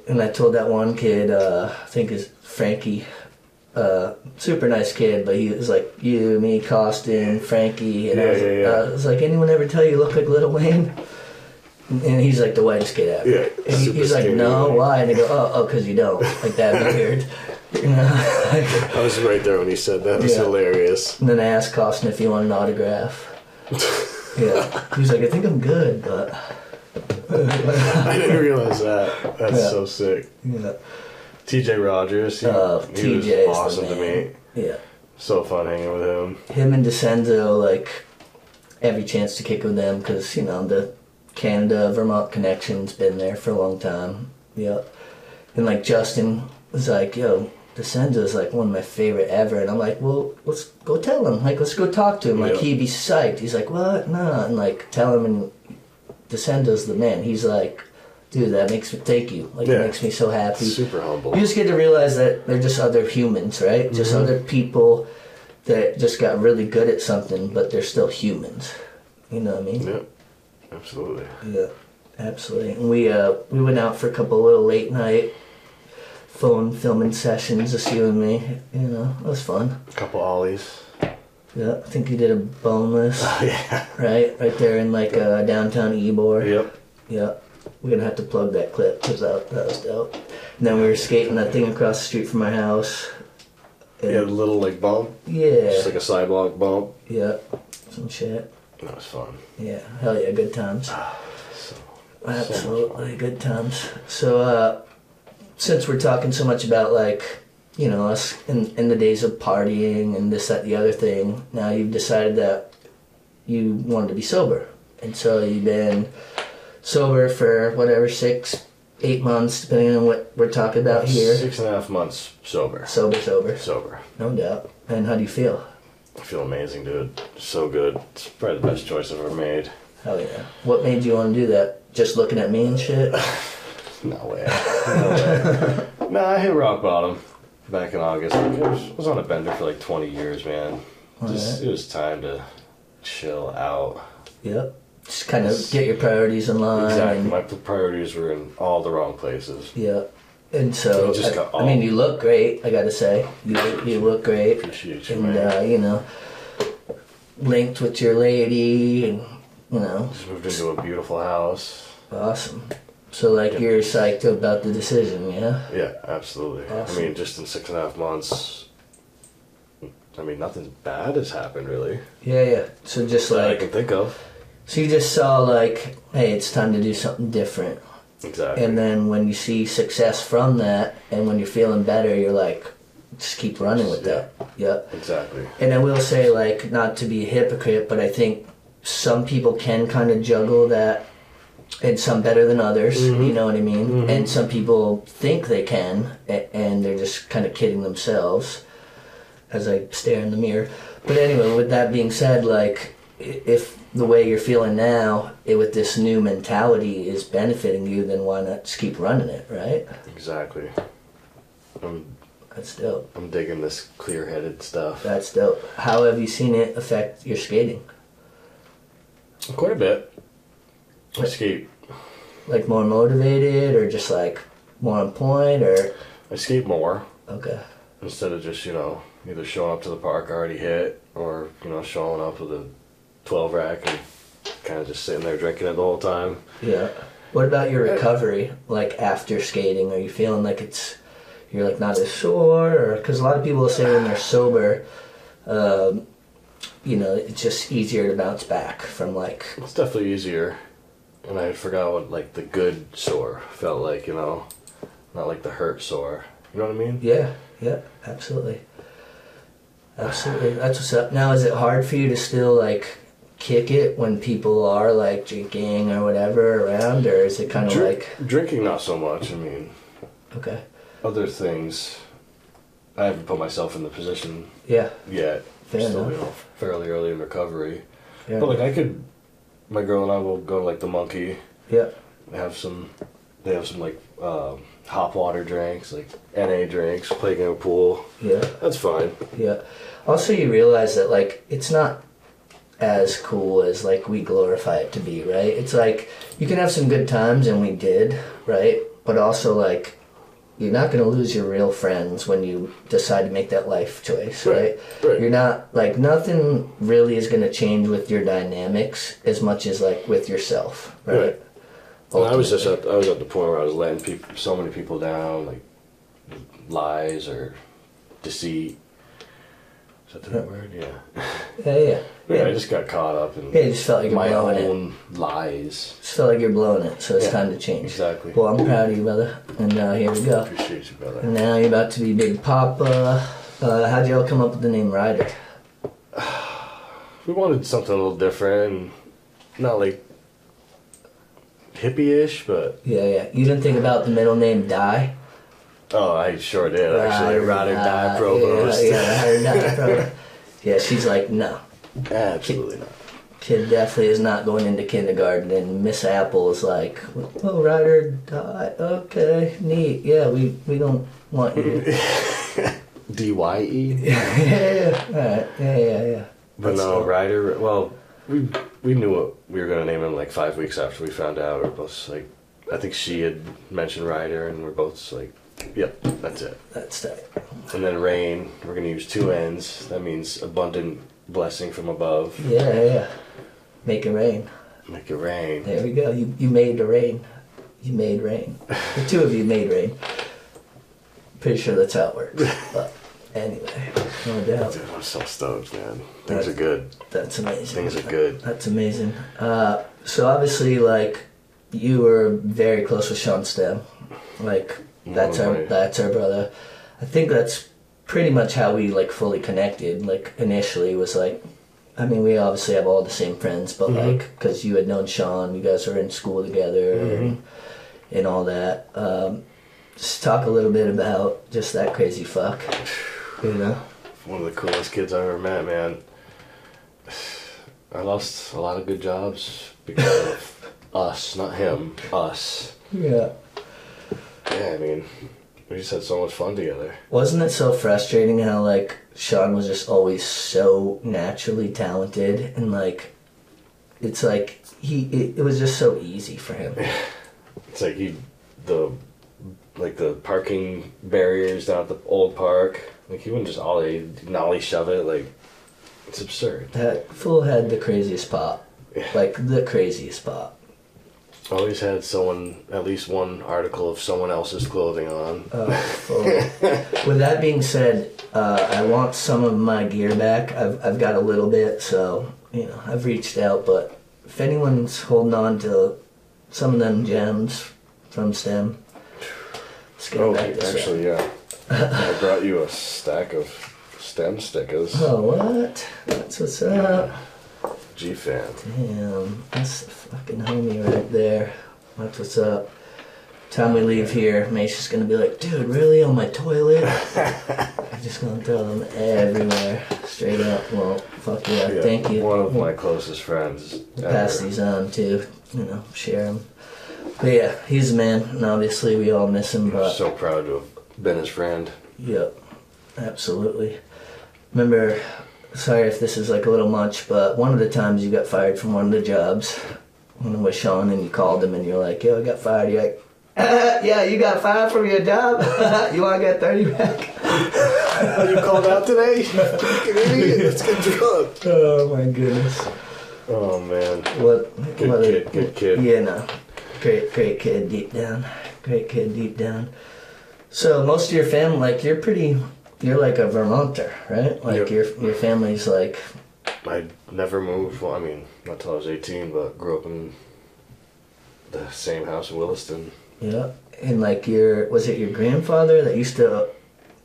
[SPEAKER 2] And I told that one kid, uh, I think is Frankie, uh, super nice kid, but he was like you, me, Costin, Frankie, and I,
[SPEAKER 1] Yeah,
[SPEAKER 2] was,
[SPEAKER 1] yeah, yeah.
[SPEAKER 2] I was like, anyone ever tell you you look like Little Wayne? And he's like the whitest kid ever.
[SPEAKER 1] Yeah,
[SPEAKER 2] and he, he's like, no, why? And they go, oh, oh, because you don't. Like that'd be weird. You know, like,
[SPEAKER 1] I was right there when he said that. It was
[SPEAKER 2] Yeah.
[SPEAKER 1] hilarious.
[SPEAKER 2] And then I asked Costin if he wanted an autograph. yeah. He was like, I think I'm good, but
[SPEAKER 1] I didn't realize that. That's so sick.
[SPEAKER 2] yeah.
[SPEAKER 1] TJ Rogers, he,
[SPEAKER 2] Uh,
[SPEAKER 1] he was
[SPEAKER 2] is
[SPEAKER 1] awesome to me.
[SPEAKER 2] Yeah.
[SPEAKER 1] So fun hanging with him.
[SPEAKER 2] Him and DeCenzo, like, every chance to kick with them because, you know, the Canada Vermont connection's been there for a long time. Yeah. And, like, Justin was like, yo, DeCenzo's like one of my favorite ever. And I'm like, well, let's go tell him. Like, let's go talk to him. Like,
[SPEAKER 1] Yeah.
[SPEAKER 2] he'd be psyched. He's like, what? Nah. And, like, tell him, and DeCenzo's the man. He's like, dude, that makes me, thank you. Like,
[SPEAKER 1] Yeah.
[SPEAKER 2] it makes me so happy.
[SPEAKER 1] Super humble.
[SPEAKER 2] You just get to realize that they're just other humans, right? Just
[SPEAKER 1] Mm-hmm.
[SPEAKER 2] other people that just got really good at something, but they're still humans. You know what I mean?
[SPEAKER 1] Yeah, absolutely.
[SPEAKER 2] Yeah, absolutely. And we uh we went out for a couple little late night phone filming sessions, just you and me. You know, it was fun.
[SPEAKER 1] A couple ollies.
[SPEAKER 2] Yeah, I think you did a boneless,
[SPEAKER 1] yeah.
[SPEAKER 2] right? Right there in like uh, downtown Ybor.
[SPEAKER 1] Yep.
[SPEAKER 2] Yeah, we're gonna have to plug that clip because that, that was dope. And then we were skating that thing across the street from our house.
[SPEAKER 1] He had a little like bump,
[SPEAKER 2] Yeah.
[SPEAKER 1] just like a sidewalk bump.
[SPEAKER 2] Yeah, some shit.
[SPEAKER 1] That was fun.
[SPEAKER 2] Yeah, hell yeah, good times.
[SPEAKER 1] So,
[SPEAKER 2] Absolutely good times. So, uh, since we're talking so much about like, you know, us in, in the days of partying and this, that, the other thing, now you've decided that you wanted to be sober. And so you've been sober for whatever, six, eight months, depending on what we're talking about here.
[SPEAKER 1] Six and a half months sober.
[SPEAKER 2] Sober, sober,
[SPEAKER 1] Sober.
[SPEAKER 2] no doubt. And how do you feel?
[SPEAKER 1] I feel amazing, dude. So good. It's probably the best choice I've ever made.
[SPEAKER 2] Hell yeah. What made you want to do that? Just looking at me and shit?
[SPEAKER 1] No way. No way. nah, I hit rock bottom back in August. I was, was on a bender for like 20 years, man. Just it was time to chill out.
[SPEAKER 2] Yep. Just kind of get your priorities in line.
[SPEAKER 1] Exactly.
[SPEAKER 2] and-
[SPEAKER 1] My priorities were in all the wrong places.
[SPEAKER 2] Yeah. And so,
[SPEAKER 1] You just
[SPEAKER 2] I,
[SPEAKER 1] got
[SPEAKER 2] I mean,
[SPEAKER 1] all-
[SPEAKER 2] you look great. I gotta say, you you look great,
[SPEAKER 1] Appreciate you,
[SPEAKER 2] and
[SPEAKER 1] man.
[SPEAKER 2] uh, you know, linked with your lady, and you know,
[SPEAKER 1] Just moved into a beautiful house.
[SPEAKER 2] awesome. So, like,
[SPEAKER 1] Yeah.
[SPEAKER 2] you're psyched about the decision, yeah?
[SPEAKER 1] Yeah, absolutely.
[SPEAKER 2] Awesome.
[SPEAKER 1] I mean, just in six and a half months, I mean, nothing bad has happened really
[SPEAKER 2] Yeah, yeah. So just
[SPEAKER 1] that I
[SPEAKER 2] like,
[SPEAKER 1] can think of.
[SPEAKER 2] So you just saw like, hey, it's time to do something different,
[SPEAKER 1] Exactly.
[SPEAKER 2] and then when you see success from that, and when you're feeling better, you're like, just keep running with that. Yep.
[SPEAKER 1] exactly.
[SPEAKER 2] And I will say, like, not to be a hypocrite, but I think some people can kind of juggle that, and some better than others. Mm-hmm. You know what I mean? Mm-hmm. And some people think they can, and they're just kind of kidding themselves as I stare in the mirror. But anyway, with that being said, like, if the way you're feeling now, it, with this new mentality, is benefiting you, then why not just keep running it, right?
[SPEAKER 1] Exactly. I'm
[SPEAKER 2] That's dope.
[SPEAKER 1] I'm digging this clear-headed stuff.
[SPEAKER 2] That's dope. How have you seen it affect your skating?
[SPEAKER 1] Quite a bit. I skate.
[SPEAKER 2] like more motivated or just like more on point or
[SPEAKER 1] I skate more
[SPEAKER 2] okay
[SPEAKER 1] instead of just you know either showing up to the park already hit or you know showing up with a 12 rack and kind of just sitting there drinking it the whole time.
[SPEAKER 2] yeah what about your recovery like after skating are you feeling like it's you're like not as sore or because a lot of people say when they're sober um, you know it's just easier to bounce back from like
[SPEAKER 1] It's definitely easier, and I forgot what like the good sore felt like. You know, not like the hurt sore. You know what I mean?
[SPEAKER 2] yeah yeah absolutely absolutely that's what's up now is it hard for you to still like kick it when people are like drinking or whatever around or is it kind of
[SPEAKER 1] Drink-
[SPEAKER 2] like
[SPEAKER 1] drinking not so much. I mean,
[SPEAKER 2] okay
[SPEAKER 1] other things. I haven't put myself in the position
[SPEAKER 2] yeah
[SPEAKER 1] yet.
[SPEAKER 2] Fair
[SPEAKER 1] Still,
[SPEAKER 2] enough.
[SPEAKER 1] you know, fairly early in recovery.
[SPEAKER 2] Yeah.
[SPEAKER 1] But like I could, my girl and I will go to like the Monkey.
[SPEAKER 2] yeah.
[SPEAKER 1] Have some. They have some like um, hop water drinks, like NA drinks. Play a pool.
[SPEAKER 2] Yeah.
[SPEAKER 1] That's fine.
[SPEAKER 2] Yeah. Also, you realize that like it's not as cool as like we glorify it to be, right? It's like you can have some good times, and we did, right? But also like you're not going to lose your real friends when you decide to make that life choice, right?
[SPEAKER 1] Right, right.
[SPEAKER 2] You're not like nothing really is going to change with your dynamics as much as like with yourself, right?
[SPEAKER 1] Right. And I was just at I was at the point where I was letting people so many people down, like lies or deceit. Is that the right word? Yeah.
[SPEAKER 2] yeah, yeah,
[SPEAKER 1] yeah. I just got caught up in
[SPEAKER 2] Yeah, just felt like
[SPEAKER 1] my
[SPEAKER 2] blowing it.
[SPEAKER 1] own lies.
[SPEAKER 2] Just felt like you're blowing it, so it's
[SPEAKER 1] Yeah,
[SPEAKER 2] time to change.
[SPEAKER 1] exactly.
[SPEAKER 2] Well, I'm proud of you, brother. And uh, here we go.
[SPEAKER 1] Appreciate you, brother.
[SPEAKER 2] And now you're about to be Big Papa. Uh, how'd y'all come up with the name Ryder?
[SPEAKER 1] We wanted something a little different, not like hippie-ish, but
[SPEAKER 2] Yeah, yeah. You didn't think about the middle name Die?
[SPEAKER 1] oh, I sure did actually. Ride or die provost.
[SPEAKER 2] Yeah, yeah, Ride or Die provost. Yeah, she's like, no.
[SPEAKER 1] Absolutely not.
[SPEAKER 2] Kid definitely is not going into kindergarten. And Miss Apple is like, oh, Ride or Die. Okay, neat. Yeah, we, we don't want you.
[SPEAKER 1] D Y E.
[SPEAKER 2] yeah, yeah, all right. Yeah, yeah, yeah.
[SPEAKER 1] But
[SPEAKER 2] That's
[SPEAKER 1] no. Ryder. Well, we we knew what we were gonna name him like five weeks after we found out. We are both like, I think she had mentioned Ryder, and we're both like, yep, that's it.
[SPEAKER 2] That's it.
[SPEAKER 1] And then rain. We're gonna use two ends. That means abundant blessing from above.
[SPEAKER 2] Yeah, yeah. Make it rain.
[SPEAKER 1] Make it rain.
[SPEAKER 2] There we go. You you made the rain. You made rain. The two of you made rain. Pretty sure that's how it works. But anyway, no doubt.
[SPEAKER 1] Dude, I'm so stoked, man. Things are good.
[SPEAKER 2] That's amazing.
[SPEAKER 1] Things are good.
[SPEAKER 2] That's amazing. Uh, so obviously, like you were very close with Sean Stem. Like that's our that's our brother. I think that's pretty much how we like fully connected. Like initially was like, I mean, we obviously have all the same friends, but
[SPEAKER 1] Mm-hmm.
[SPEAKER 2] like because you had known Sean, you guys were in school together, and and all that. Um, just talk a little bit about just that crazy fuck. You know?
[SPEAKER 1] One of the coolest kids I ever met, man. I lost a lot of good jobs because of us, not him, us.
[SPEAKER 2] Yeah.
[SPEAKER 1] Yeah, I mean, we just had so much fun together.
[SPEAKER 2] Wasn't it so frustrating how like Sean was just always so naturally talented and like it's like he it, it was just so easy for him.
[SPEAKER 1] It's like he, the, like the parking barriers down at the old park. Like he wouldn't just ollie, nollie shove it. Like it's absurd.
[SPEAKER 2] That fool had the craziest pop. Like the craziest pop.
[SPEAKER 1] Always had someone, at least one article of someone else's clothing on.
[SPEAKER 2] Oh, fool. With that being said, uh, I want some of my gear back. I've, I've got a little bit, so you know I've reached out. But if anyone's holding on to some of them gems from STEM, let's get
[SPEAKER 1] Oh,
[SPEAKER 2] back this up.
[SPEAKER 1] actually, yeah. I brought you a stack of stem stickers.
[SPEAKER 2] Oh, what? That's what's up.
[SPEAKER 1] G fam.
[SPEAKER 2] Damn, that's fucking homie right there. That's what's up. Time we leave here, Mace is gonna be like, dude, really on my toilet? I'm just gonna throw them everywhere, straight up. Well, fuck yeah,
[SPEAKER 1] Yeah,
[SPEAKER 2] thank you.
[SPEAKER 1] One of my closest friends.
[SPEAKER 2] Pass
[SPEAKER 1] ever.
[SPEAKER 2] these on too, you know, share them. But yeah, he's a man, and obviously we all miss him.
[SPEAKER 1] I'm
[SPEAKER 2] But
[SPEAKER 1] so proud to have been his friend.
[SPEAKER 2] Yep, absolutely. Remember, sorry if this is like a little much, but one of the times you got fired from one of the jobs, when it was Sean, and you called him and you're like, yo, I got fired. You're like, "Uh, yeah, you got fired from your job? you want to get 30 back?
[SPEAKER 1] Oh, you called out today? Idiot. Let's get drunk.
[SPEAKER 2] Oh my goodness.
[SPEAKER 1] Oh, man.
[SPEAKER 2] What?
[SPEAKER 1] Good
[SPEAKER 2] what
[SPEAKER 1] kid, good kid.
[SPEAKER 2] Yeah, no. Great, great kid deep down. Great kid deep down. So most of your family, like you're pretty, you're like a Vermonter, right? Like
[SPEAKER 1] Yep.
[SPEAKER 2] your your family's like
[SPEAKER 1] I never moved. Well, I mean, not till I was 18, but grew up in the same house in Williston.
[SPEAKER 2] Yeah, and like your was it your grandfather that used to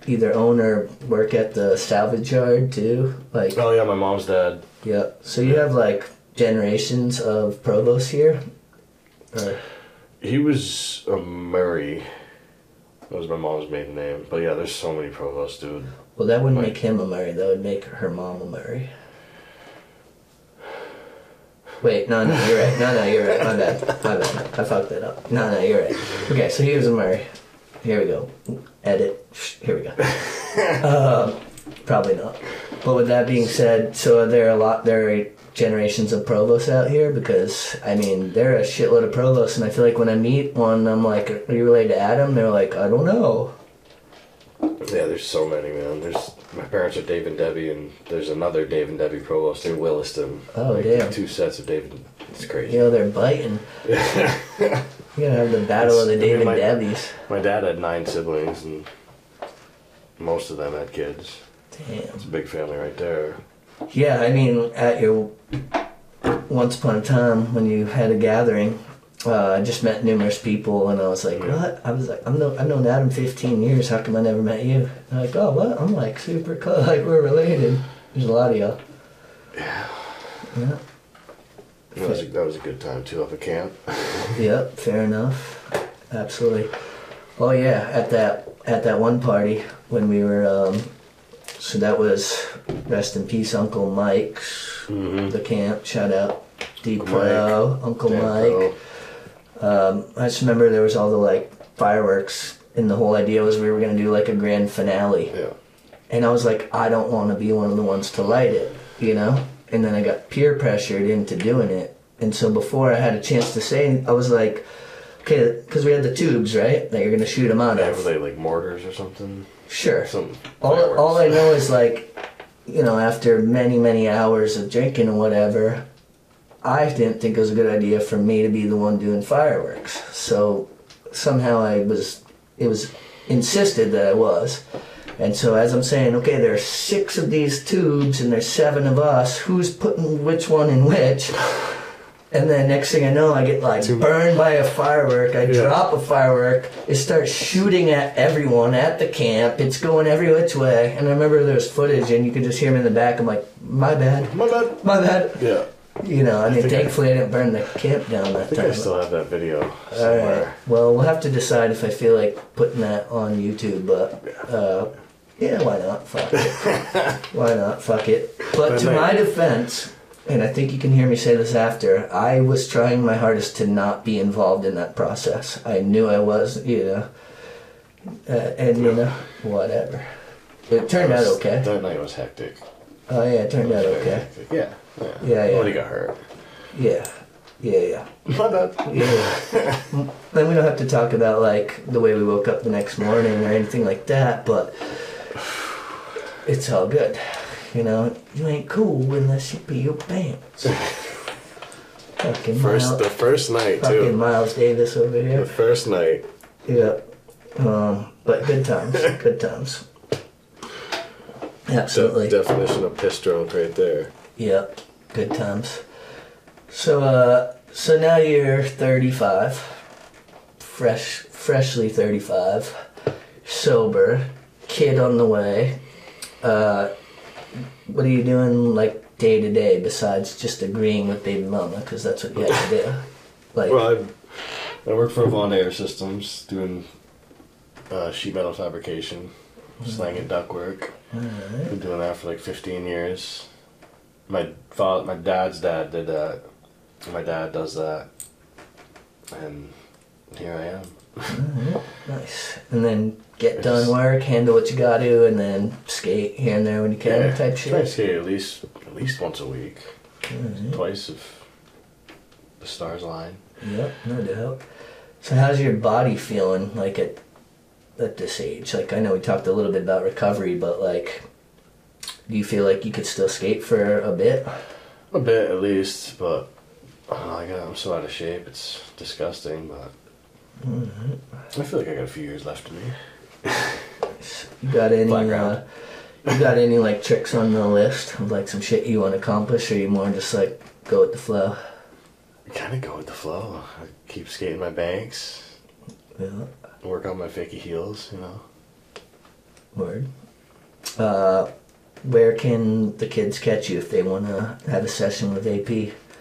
[SPEAKER 2] either own or work at the salvage yard too? Like,
[SPEAKER 1] Oh, yeah, my mom's dad.
[SPEAKER 2] yeah. So you have like generations of provosts here. Or,
[SPEAKER 1] He was a Murray. That was my mom's maiden name. But yeah, there's so many provosts, dude.
[SPEAKER 2] well, that wouldn't
[SPEAKER 1] Right.
[SPEAKER 2] make him a Murray. That would make her mom a Murray. Wait, no, no, you're right. No, no, you're right. My bad. My bad. I fucked that up. No, no, you're right. Okay, so he was a Murray. Here we go. Edit. Here we go. um, probably not. But with that being said, so there are a lot there are generations of provosts out here? Because I mean, they're a shitload of provosts, and I feel like when I meet one, I'm like, "Are you related to Adam?" They're like, "I don't know."
[SPEAKER 1] Yeah, there's so many, man. There's my parents are Dave and Debbie, and there's another Dave and Debbie provost in Williston.
[SPEAKER 2] Oh,
[SPEAKER 1] Like,
[SPEAKER 2] damn.
[SPEAKER 1] Two sets of Dave. and- It's crazy.
[SPEAKER 2] You know, they're biting. you gotta have the battle of the
[SPEAKER 1] I mean, my-
[SPEAKER 2] Debbies.
[SPEAKER 1] My dad had nine siblings, and most of them had kids.
[SPEAKER 2] Damn.
[SPEAKER 1] It's a big family right there.
[SPEAKER 2] Yeah, I mean, at your once upon a time when you had a gathering, uh, I just met numerous people, and I was like,
[SPEAKER 1] Yeah.
[SPEAKER 2] "What?" I was like, "I'm no, I've known Adam 15 years. How come I never met you?" They're like, "Oh, what?" I'm like, "Super close. Like we're related." There's a lot of y'all. Yeah. Yeah.
[SPEAKER 1] That was a, that was a good time too up at camp.
[SPEAKER 2] Yep. Fair enough. Absolutely. Oh yeah, at that at that one party when we were. Um, so that was rest in peace, Uncle Mike.
[SPEAKER 1] Mm-hmm.
[SPEAKER 2] the camp. Shout out D
[SPEAKER 1] Uncle
[SPEAKER 2] Pro, Uncle Mike. Um, I just remember there was all the like fireworks, and the whole idea was we were gonna do like a grand finale.
[SPEAKER 1] Yeah.
[SPEAKER 2] And I was like, I don't want to be one of the ones to light it, you know. And then I got peer pressured into doing it. And so before I had a chance to say, I was like, okay, because we had the tubes, right? That you're gonna shoot them out
[SPEAKER 1] Yeah,
[SPEAKER 2] of.
[SPEAKER 1] were they like mortars or something?
[SPEAKER 2] Sure.
[SPEAKER 1] Some
[SPEAKER 2] All, all I know is like, you know, after many, many hours of drinking and whatever, I didn't think it was a good idea for me to be the one doing fireworks. So somehow I was, it was insisted that I was. And so as I'm saying, okay, there are six of these tubes and there's seven of us. Who's putting which one in which? And then next thing I know, I get like burned by a firework. I
[SPEAKER 1] Yeah.
[SPEAKER 2] drop a firework. It starts shooting at everyone at the camp. It's going every which way. And I remember there was footage, and you could just hear me in the back. I'm like, my bad,
[SPEAKER 1] My bad.
[SPEAKER 2] my bad.
[SPEAKER 1] Yeah.
[SPEAKER 2] You know, I mean,
[SPEAKER 1] I-
[SPEAKER 2] thankfully I, didn't burn the camp down that
[SPEAKER 1] I think
[SPEAKER 2] time.
[SPEAKER 1] I still have that video
[SPEAKER 2] All right.
[SPEAKER 1] somewhere.
[SPEAKER 2] Well, we'll have to decide if I feel like putting that on YouTube, but uh, yeah, why not? Fuck it. why not? Fuck it. But to my defense, and I think you can hear me say this after, I was trying my hardest to not be involved in that process. I knew I was, you know, uh, and you know, whatever. It turned out okay.
[SPEAKER 1] That night was hectic.
[SPEAKER 2] Oh yeah, it turned out okay.
[SPEAKER 1] hectic. Yeah. Yeah.
[SPEAKER 2] Yeah, yeah.
[SPEAKER 1] Nobody got hurt.
[SPEAKER 2] Yeah, yeah, yeah.
[SPEAKER 1] My bad.
[SPEAKER 2] Yeah. then we don't have to talk about like the way we woke up the next morning or anything like that, but it's all good. You know, you ain't cool unless you pee your pants. fucking
[SPEAKER 1] First,
[SPEAKER 2] Miles,
[SPEAKER 1] the first night
[SPEAKER 2] fucking
[SPEAKER 1] too.
[SPEAKER 2] Miles Davis over here.
[SPEAKER 1] The first night.
[SPEAKER 2] Yeah. Um, but good times. good times.
[SPEAKER 1] De-
[SPEAKER 2] Absolutely.
[SPEAKER 1] definition of piss drunk right there.
[SPEAKER 2] Yep, good times. So, uh, so now you're 35, fresh, freshly 35, sober, kid on the way. Uh, what are you doing like day to day besides just agreeing with baby mama? Because that's what you have to do. Like,
[SPEAKER 1] Well, I, I work for Avant Air Systems doing uh, sheet metal fabrication, slang slanging ductwork.
[SPEAKER 2] alright.
[SPEAKER 1] Been doing that for like 15 years. My father, my dad's dad did that. My dad does that, and here I am.
[SPEAKER 2] Alright, nice. And then get
[SPEAKER 1] I
[SPEAKER 2] done work, handle what you got to, and then skate here and there when you can, type
[SPEAKER 1] try to
[SPEAKER 2] shit.
[SPEAKER 1] skate at least at least once a week,
[SPEAKER 2] Alright.
[SPEAKER 1] twice if the stars align.
[SPEAKER 2] Yep, no doubt. So how's your body feeling like at at this age? Like I know we talked a little bit about recovery, but like do you feel like you could still skate for a bit?
[SPEAKER 1] A bit at least, but I I got, I'm so out of shape. It's disgusting, but mm-hmm. I feel like I got a few years left in me.
[SPEAKER 2] You got any uh, you got any like tricks on the list of like some shit you want to accomplish or you more just like go with the flow?
[SPEAKER 1] Kind of go with the flow. I keep skating my banks,
[SPEAKER 2] Yeah.
[SPEAKER 1] work on my fakey heels, you know.
[SPEAKER 2] Word. Uh where can the kids catch you if they want to have a session with AP?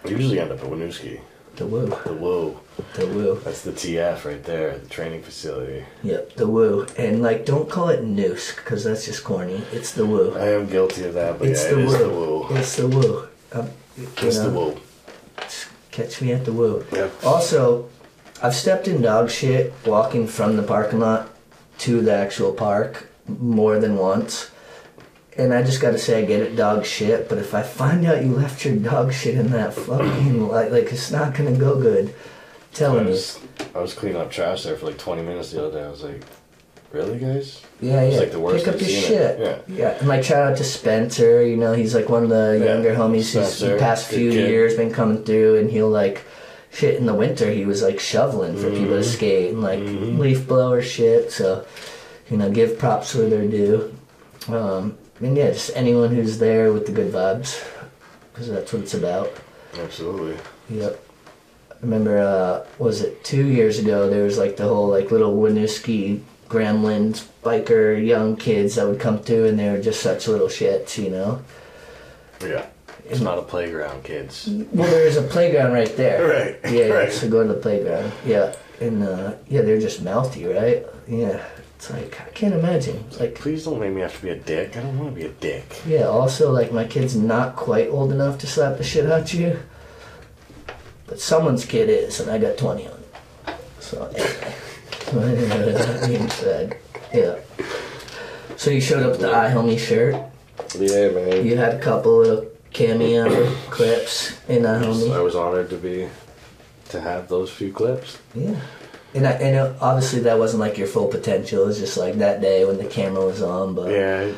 [SPEAKER 1] I usually end up at Winooski.
[SPEAKER 2] The woo.
[SPEAKER 1] The woo.
[SPEAKER 2] The woo.
[SPEAKER 1] That's the TF right there, the training facility.
[SPEAKER 2] Yep, the woo. And like, don't call it noose because that's just corny. It's the woo.
[SPEAKER 1] I am guilty of that, but
[SPEAKER 2] It's
[SPEAKER 1] yeah,
[SPEAKER 2] the
[SPEAKER 1] it
[SPEAKER 2] woo.
[SPEAKER 1] the woo.
[SPEAKER 2] It's the woo. Um,
[SPEAKER 1] It's the
[SPEAKER 2] know,
[SPEAKER 1] woo.
[SPEAKER 2] Catch me at the woo.
[SPEAKER 1] Yep.
[SPEAKER 2] Also, I've stepped in dog shit walking from the parking lot to the actual park more than once. And I just gotta say, I get it, dog shit. But if I find out you left your dog shit in that fucking like, like it's not gonna go good.
[SPEAKER 1] I
[SPEAKER 2] telling you.
[SPEAKER 1] was, I was cleaning up trash there for like 20 minutes the other day. I was like, really, guys?
[SPEAKER 2] Yeah,
[SPEAKER 1] It's
[SPEAKER 2] yeah.
[SPEAKER 1] like the worst
[SPEAKER 2] Pick up
[SPEAKER 1] I've
[SPEAKER 2] your shit.
[SPEAKER 1] it.
[SPEAKER 2] Yeah. And like shout out to Spencer, you know, he's like one of the
[SPEAKER 1] Yeah,
[SPEAKER 2] younger homies who's the past few
[SPEAKER 1] kid.
[SPEAKER 2] years been coming through and he'll like shit in the winter he was like shoveling for people to
[SPEAKER 1] Mhm.
[SPEAKER 2] skate and like
[SPEAKER 1] Mhm.
[SPEAKER 2] leaf blower shit. So, you know, give props where they're due. Um and yeah, just anyone who's there with the good vibes. Because that's what it's about.
[SPEAKER 1] Absolutely.
[SPEAKER 2] Yep. Remember, uh, was it two years ago? There was like the whole like little Winooski gremlins, biker, young kids that would come through, and they were just such little shits, you know.
[SPEAKER 1] Yeah. It's not a playground, kids.
[SPEAKER 2] Well, there's a playground right there.
[SPEAKER 1] Right,
[SPEAKER 2] Yeah. yeah,
[SPEAKER 1] right.
[SPEAKER 2] So go to the playground. Yeah. And uh, yeah, they're just mouthy, right? Yeah. It's like I can't imagine. It's like
[SPEAKER 1] Please don't make me have to be a dick. I don't want to be a dick.
[SPEAKER 2] yeah. Also, like my kid's not quite old enough to slap the shit out you, but someone's kid is, and I got twenty on it. So anyway, that being said, yeah. So you showed up with the iHomie shirt.
[SPEAKER 1] Yeah, man.
[SPEAKER 2] You had a couple little cameo clips in
[SPEAKER 1] I
[SPEAKER 2] iHomie.
[SPEAKER 1] was honored to be, to have those few clips.
[SPEAKER 2] Yeah. And I, and uh, obviously that wasn't like your full potential. It was just like that day when the camera was on. But
[SPEAKER 1] Yeah,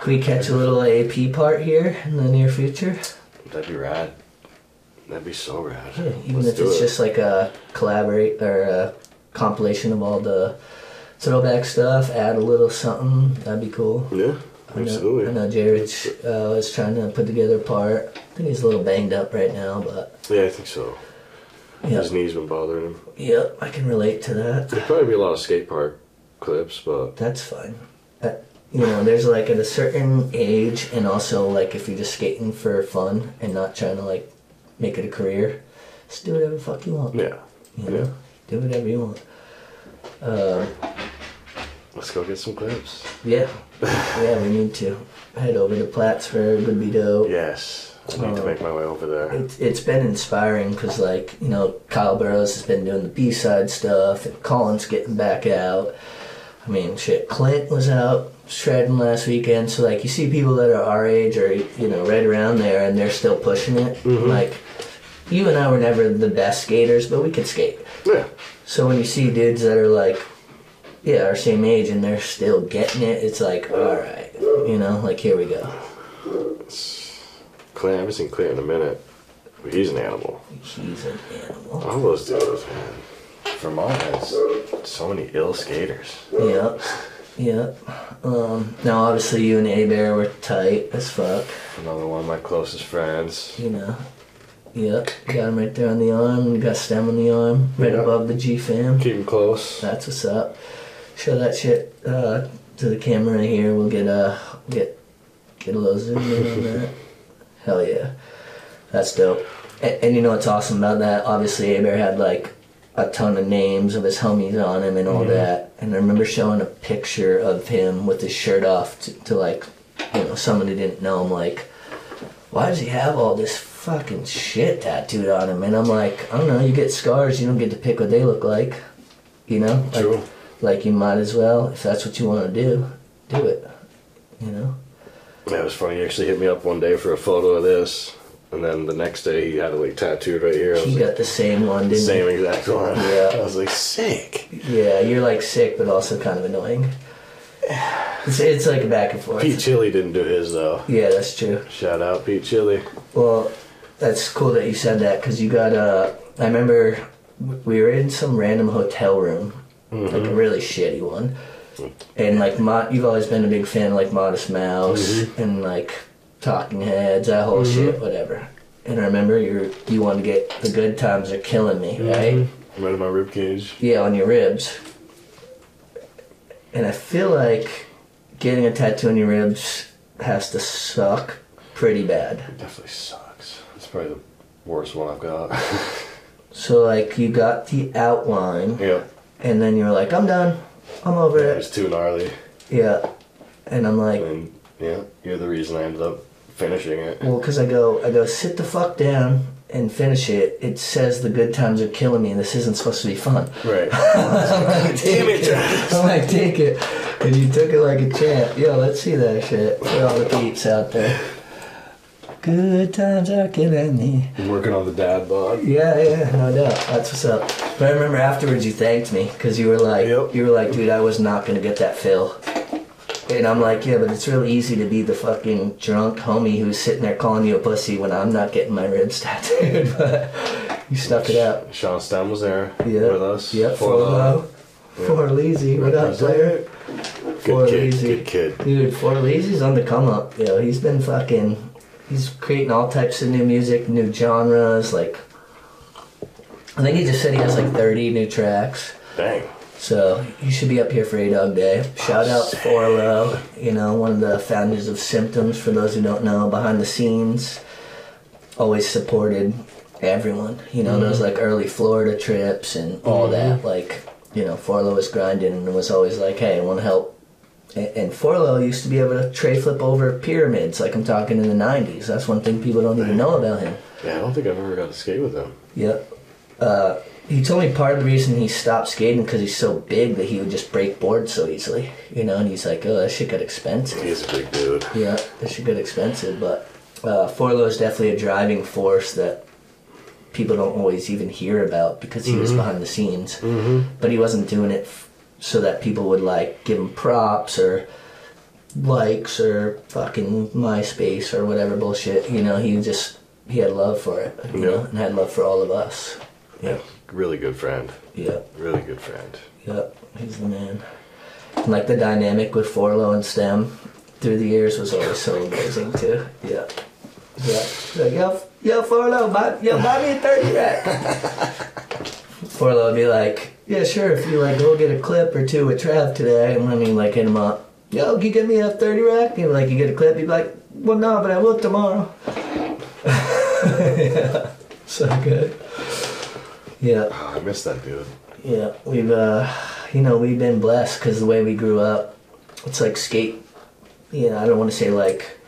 [SPEAKER 2] can we catch a little AP part here in the near future?
[SPEAKER 1] that'd be rad. That'd be so rad.
[SPEAKER 2] Yeah, even
[SPEAKER 1] Let's
[SPEAKER 2] if it's
[SPEAKER 1] it.
[SPEAKER 2] just like a collaborate or a compilation of all the throwback stuff, add a little something, that'd be cool.
[SPEAKER 1] Yeah,
[SPEAKER 2] I know,
[SPEAKER 1] absolutely.
[SPEAKER 2] I know Jared uh, was trying to put together a part. I think he's a little banged up right now, but
[SPEAKER 1] Yeah, I think so.
[SPEAKER 2] yeah,
[SPEAKER 1] His knees been bothering him.
[SPEAKER 2] yeah, I can relate to that.
[SPEAKER 1] There'd probably be a lot of skate park clips, but
[SPEAKER 2] That's fine. Uh, you know, there's like at a certain age, and also like if you're just skating for fun and not trying to like make it a career, just do whatever the fuck you want.
[SPEAKER 1] Yeah.
[SPEAKER 2] You know?
[SPEAKER 1] Yeah.
[SPEAKER 2] Do whatever you want. Um,
[SPEAKER 1] Let's go get some clips.
[SPEAKER 2] yeah, yeah, we need to head over to Plattsburgh. Would be dope.
[SPEAKER 1] Yes. I need to
[SPEAKER 2] Oh.
[SPEAKER 1] make my way over there.
[SPEAKER 2] It's, it's been inspiring because, like, you know, Kyle Burrows has been doing the B side stuff, and Colin's getting back out. I mean, shit, Clint was out shredding last weekend. So, like, you see people that are our age or, you know, right around there, and they're still pushing it. Mm-hmm. Like, you and I were never the best skaters, but we could skate.
[SPEAKER 1] Yeah.
[SPEAKER 2] So, when you see dudes that are like, yeah, our same age, and they're still getting it, it's like, all right, you know, like, here we go.
[SPEAKER 1] Clint, I haven't seen Clint in a minute. He's an animal.
[SPEAKER 2] He's an animal.
[SPEAKER 1] All those dudes, man. Vermont has so many ill skaters.
[SPEAKER 2] Yep. Yep. Um, now, obviously, you and Abair were tight as fuck.
[SPEAKER 1] Another one of my closest friends.
[SPEAKER 2] You know. Yep. Got him right there on the arm. You got stem on the arm, right
[SPEAKER 1] Yeah.
[SPEAKER 2] above the G fam.
[SPEAKER 1] Keep him close.
[SPEAKER 2] That's what's up. Show that shit uh, to the camera here. We'll get uh get get a little zoom in on that. Hell yeah, that's dope. And, and you know what's awesome about that? Obviously, Abair had like a ton of names of his homies on him and all mm-hmm. that. And I remember showing a picture of him with his shirt off to, to like, you know, someone who didn't know him. Like, why does he have all this fucking shit tattooed on him? And I'm like, I don't know. You get scars, you don't get to pick what they look like. You know, like,
[SPEAKER 1] True.
[SPEAKER 2] like you might as well if that's what you want to do, do it. You know.
[SPEAKER 1] Yeah, it was funny. He actually hit me up one day for a photo of this. And then the next day he had it like tattooed right here. I was
[SPEAKER 2] He
[SPEAKER 1] like,
[SPEAKER 2] got the same one, didn't
[SPEAKER 1] same exact one.
[SPEAKER 2] Yeah.
[SPEAKER 1] I was like, sick.
[SPEAKER 2] Yeah, you're like sick, but also kind of annoying. It's, it's like a back and forth.
[SPEAKER 1] Pete Chili didn't do his though.
[SPEAKER 2] Yeah, that's true.
[SPEAKER 1] Shout out Pete Chili.
[SPEAKER 2] Well, that's cool that you said that because you got. Uh, I remember we were in some random hotel room, like a really shitty one, and like Mo- you've always been a big fan of like Modest Mouse and like Talking Heads, that whole mm-hmm. shit, whatever. And I remember you you wanted to get the good times are killing me, mm-hmm. right?
[SPEAKER 1] Right in my rib cage.
[SPEAKER 2] Yeah, on your ribs. And I feel like getting a tattoo on your ribs has to suck pretty bad.
[SPEAKER 1] It definitely sucks. It's probably the worst one I've got.
[SPEAKER 2] So like you got the outline,
[SPEAKER 1] yeah.
[SPEAKER 2] and then you're like, I'm done, I'm over
[SPEAKER 1] It
[SPEAKER 2] it.
[SPEAKER 1] was too gnarly.
[SPEAKER 2] Yeah, and I'm like,
[SPEAKER 1] And yeah, you're the reason I ended up finishing it.
[SPEAKER 2] well, because I go, I go, sit the fuck down and finish it. It says the good times are killing me, and this isn't supposed to be fun.
[SPEAKER 1] Right.
[SPEAKER 2] I'm like, take
[SPEAKER 1] it,
[SPEAKER 2] it. I'm like, take it, and you took it like a champ. Yo, let's see that shit for all the peeps out there. Good times are killing me.
[SPEAKER 1] I'm working on the dad bod.
[SPEAKER 2] Yeah, yeah, no doubt. That's what's up. But I remember afterwards you thanked me because you were like,
[SPEAKER 1] Yep.
[SPEAKER 2] you were like, dude, I was not gonna get that fill. And I'm like, yeah, but it's really easy to be the fucking drunk homie who's sitting there calling you a pussy when I'm not getting my ribs tattooed. but you snuck it out.
[SPEAKER 1] Sean Stem was there
[SPEAKER 2] Yeah.
[SPEAKER 1] with us.
[SPEAKER 2] Yep.
[SPEAKER 1] For
[SPEAKER 2] low. For Leezy. What up, player?
[SPEAKER 1] Good
[SPEAKER 2] For
[SPEAKER 1] kid. Good kid.
[SPEAKER 2] Dude, For Leezy's on the come up. Yo, he's been fucking. He's creating all types of new music, new genres. Like, I think he just said he has like 30 new tracks.
[SPEAKER 1] Dang.
[SPEAKER 2] So you should be up here for A Dog Day. Shout out. Forlo, you know, one of the founders of Symptoms. For those who don't know, behind the scenes, always supported everyone. You know, those like early Florida trips and all that. Like, you know, Forlo was grinding and was always like, "Hey, I want to help." And, and Forlo used to be able to tray flip over pyramids, like I'm talking in the '90s. That's one thing people don't even know about him.
[SPEAKER 1] Yeah, I don't think I've ever got to skate with him.
[SPEAKER 2] Yep. Uh, he told me part of the reason he stopped skating because he's so big that he would just break boards so easily. You know, and he's like, oh, that shit got expensive.
[SPEAKER 1] He's a big dude.
[SPEAKER 2] Yeah, that shit got expensive. But uh, Forlo is definitely a driving force that people don't always even hear about because he was behind the scenes. Mm-hmm. But he wasn't doing it f- so that people would like give him props or likes or fucking MySpace or whatever bullshit. You know, he just he had love for it. You
[SPEAKER 1] Yeah.
[SPEAKER 2] know, and had love for all of us. Yeah.
[SPEAKER 1] Really good friend.
[SPEAKER 2] Yeah.
[SPEAKER 1] Really good friend.
[SPEAKER 2] Yep, he's the man. And like the dynamic with Forlo and Stem through the years was always so amazing too. Yeah. Yeah. Like, yo, yo, Forlo, buy, yo, buy me a 30 rack. Forlo would be like, yeah, sure, if you like go get a clip or two with Trav today, and then he like hit him up. Yo, can you get me a 30 rack? And like, you get a clip, he'd be like, well, no, but I will tomorrow. so good. Yeah,
[SPEAKER 1] Oh, I miss that dude.
[SPEAKER 2] yeah. We've, uh, you know, we've been blessed because the way we grew up, it's like skate. You know, I don't want to say like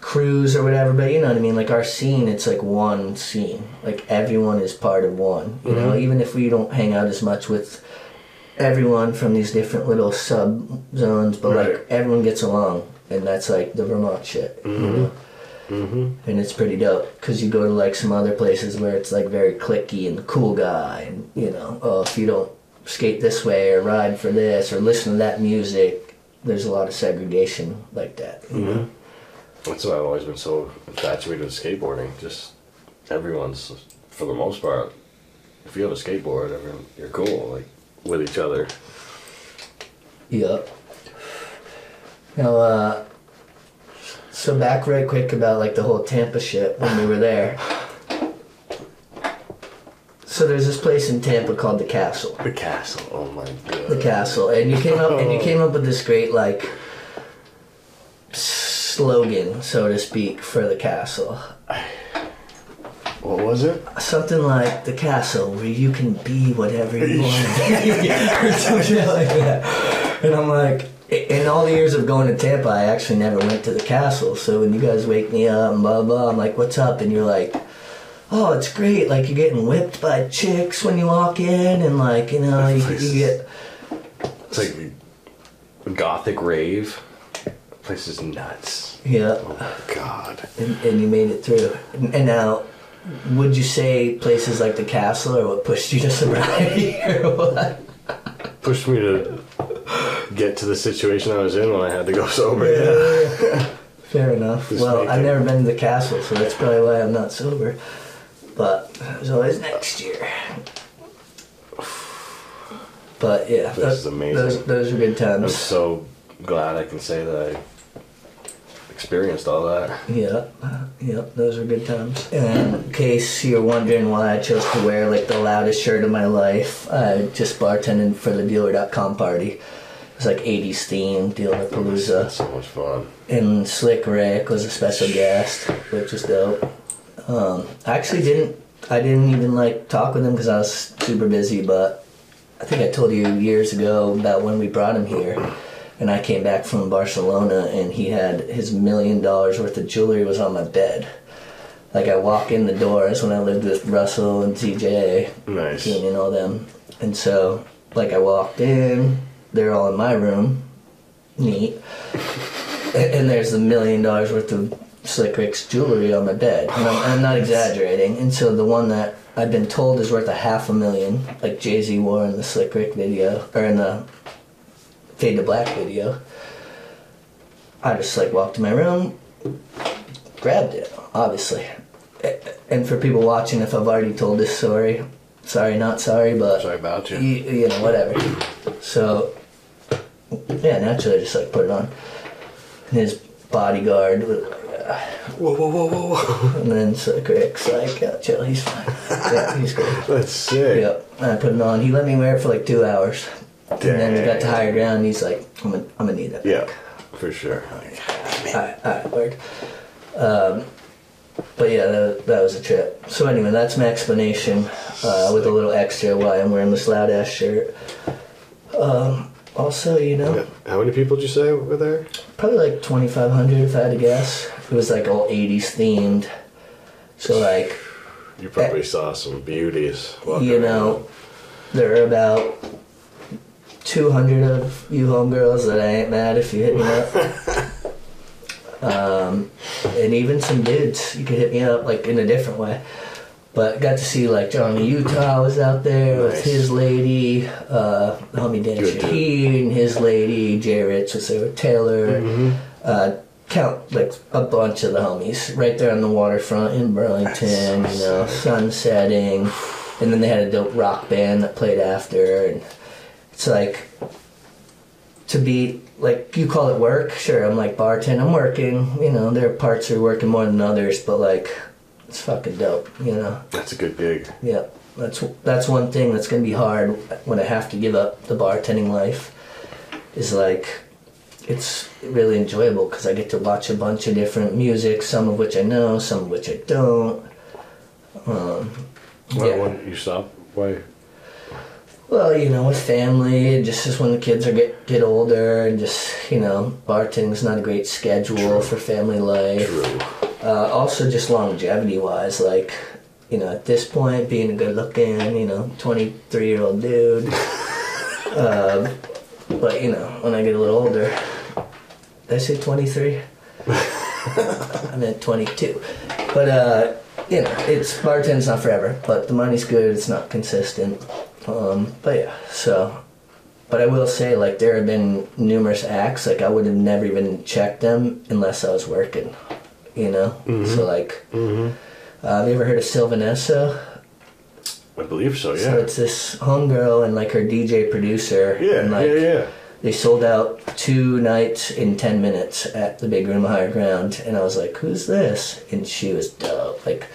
[SPEAKER 2] crews or whatever, but you know what I mean. Like our scene, it's like one scene. Like everyone is part of one. You know, even if we don't hang out as much with everyone from these different little sub zones, but
[SPEAKER 1] Right.
[SPEAKER 2] like everyone gets along, and that's like the Vermont shit. You know?
[SPEAKER 1] Mm-hmm.
[SPEAKER 2] and it's pretty dope because you go to like some other places where it's like very clicky and the cool guy and you know oh if you don't skate this way or ride for this or listen to that music there's a lot of segregation like that you know?
[SPEAKER 1] That's why I've always been so infatuated with skateboarding. Just everyone's, for the most part, if you have a skateboard, everyone, you're cool, like with each other.
[SPEAKER 2] Yep. Now, uh, so back right quick about like the whole Tampa shit when we were there. So there's this place in Tampa called the Castle.
[SPEAKER 1] The castle. Oh my god.
[SPEAKER 2] the castle and you came up and you oh. came up with this great like slogan so to speak for the castle
[SPEAKER 1] What was it?
[SPEAKER 2] something like the castle where you can be whatever you want to be or something like that and i'm like in all the years of going to tampa i actually never went to the castle so when you guys wake me up and blah blah i'm like what's up and you're like oh it's great like you're getting whipped by chicks when you walk in and like you know you, you get
[SPEAKER 1] It's like a gothic rave. place is nuts.
[SPEAKER 2] yeah
[SPEAKER 1] Oh my god.
[SPEAKER 2] and, and you made it through. And, and now, would you say places like the castle are what pushed you to sobriety, or what?
[SPEAKER 1] Pushed me to get to the situation I was in when I had to go sober. Yeah.
[SPEAKER 2] Fair enough.
[SPEAKER 1] Just
[SPEAKER 2] well, I've
[SPEAKER 1] it-
[SPEAKER 2] never been to the castle, so that's probably why I'm not sober. But there's always next year. But yeah,
[SPEAKER 1] This
[SPEAKER 2] that-
[SPEAKER 1] is amazing.
[SPEAKER 2] Those, those are good times.
[SPEAKER 1] I'm so glad I can say that I experienced all that.
[SPEAKER 2] Yeah, yep, those are good times. And in case you're wondering why I chose to wear like the loudest shirt of my life, I just bartended for the dealer.com party. It was like 80s themed, Dealer Palooza.
[SPEAKER 1] so much fun.
[SPEAKER 2] And Slick Rick was a special guest, which was dope. Um, I actually didn't, I didn't even like talk with him because I was super busy, but I think I told you years ago about when we brought him here. And I came back from Barcelona and he had his million dollars worth of jewelry was on my bed. Like I walk in the door, that's when I lived with Russell and TJ,
[SPEAKER 1] Nice.
[SPEAKER 2] Keenan and all them. And so, like I walked in, they're all in my room, neat. And there's a million dollars worth of Slick Rick's jewelry on my bed. And I'm, I'm not exaggerating. And so the one that I've been told is worth a half a million, like Jay Z wore in the Slick Rick video, or in the Fade to Black video. I just like walked to my room, grabbed it, obviously. And for people watching, if I've already told this story, sorry, not sorry, but
[SPEAKER 1] Sorry about you.
[SPEAKER 2] you, you know, whatever. So, yeah, naturally, I just like put it on. And his bodyguard, was like, uh,
[SPEAKER 1] Whoa, whoa, whoa, whoa, whoa.
[SPEAKER 2] and then so Rick's like, yeah, chill, he's fine. yeah, he's good.
[SPEAKER 1] That's sick.
[SPEAKER 2] Yep, and I put it on. He let me wear it for like two hours. And then we got to higher ground. And he's like, I'm gonna, I'm gonna need that.
[SPEAKER 1] Yeah, for sure.
[SPEAKER 2] Alright, alright, word. Um, but yeah, that, that was a trip. So anyway, that's my explanation uh, with a little extra why I'm wearing this loud ass shirt. Um, also, you know.
[SPEAKER 1] How many people did you say were there?
[SPEAKER 2] probably like 2,500 if I had to guess. It was like all 80s themed. So like,
[SPEAKER 1] You probably saw some beauties. walking
[SPEAKER 2] you know, there are about 200 of you homegirls that I ain't mad if you hit me up. um, and even some dudes, you could hit me up like in a different way. But got to see like Johnny Utah was out there with his lady, uh, homie Dan. Shaheen and his lady, Jay Ritz was there with Taylor.
[SPEAKER 1] Mm-hmm.
[SPEAKER 2] Uh, count like a bunch of the homies right there on the waterfront in Burlington, you know, sun setting. And then they had a dope rock band that played after. And it's like to be like you call it work, sure. I'm like bartend. I'm working. You know, there are parts are working more than others, but like it's fucking dope. You know,
[SPEAKER 1] That's a good gig.
[SPEAKER 2] yeah. That's that's one thing that's gonna be hard when I have to give up the bartending life. Is like it's really enjoyable because I get to watch a bunch of different music, some of which I know, some of which I don't. Um,
[SPEAKER 1] Why
[SPEAKER 2] yeah.
[SPEAKER 1] wouldn't you stop? Why?
[SPEAKER 2] Well, you know, with family, just as when the kids are get get older, and just you know, bartending's not a great schedule for family life.
[SPEAKER 1] True.
[SPEAKER 2] Uh, also, just longevity wise, like you know, at this point, being a good looking, you know, twenty three year old dude. um, but you know, when I get a little older, did I say twenty three? I meant twenty two. But uh, you know, it's bartending's not forever, but the money's good. It's not consistent. Um, but yeah, so. But I will say, like, there have been numerous acts, like, I would have never even checked them unless I was working, you know? So, like,
[SPEAKER 1] Mm-hmm.
[SPEAKER 2] uh, have you ever heard of Sylvan Esso?
[SPEAKER 1] I believe so. Yeah.
[SPEAKER 2] So it's this homegirl and, like, her DJ producer.
[SPEAKER 1] yeah.
[SPEAKER 2] And, like,
[SPEAKER 1] yeah. Yeah.
[SPEAKER 2] they sold out two nights in 10 minutes at the big room higher ground and i was like who's this and she was dope like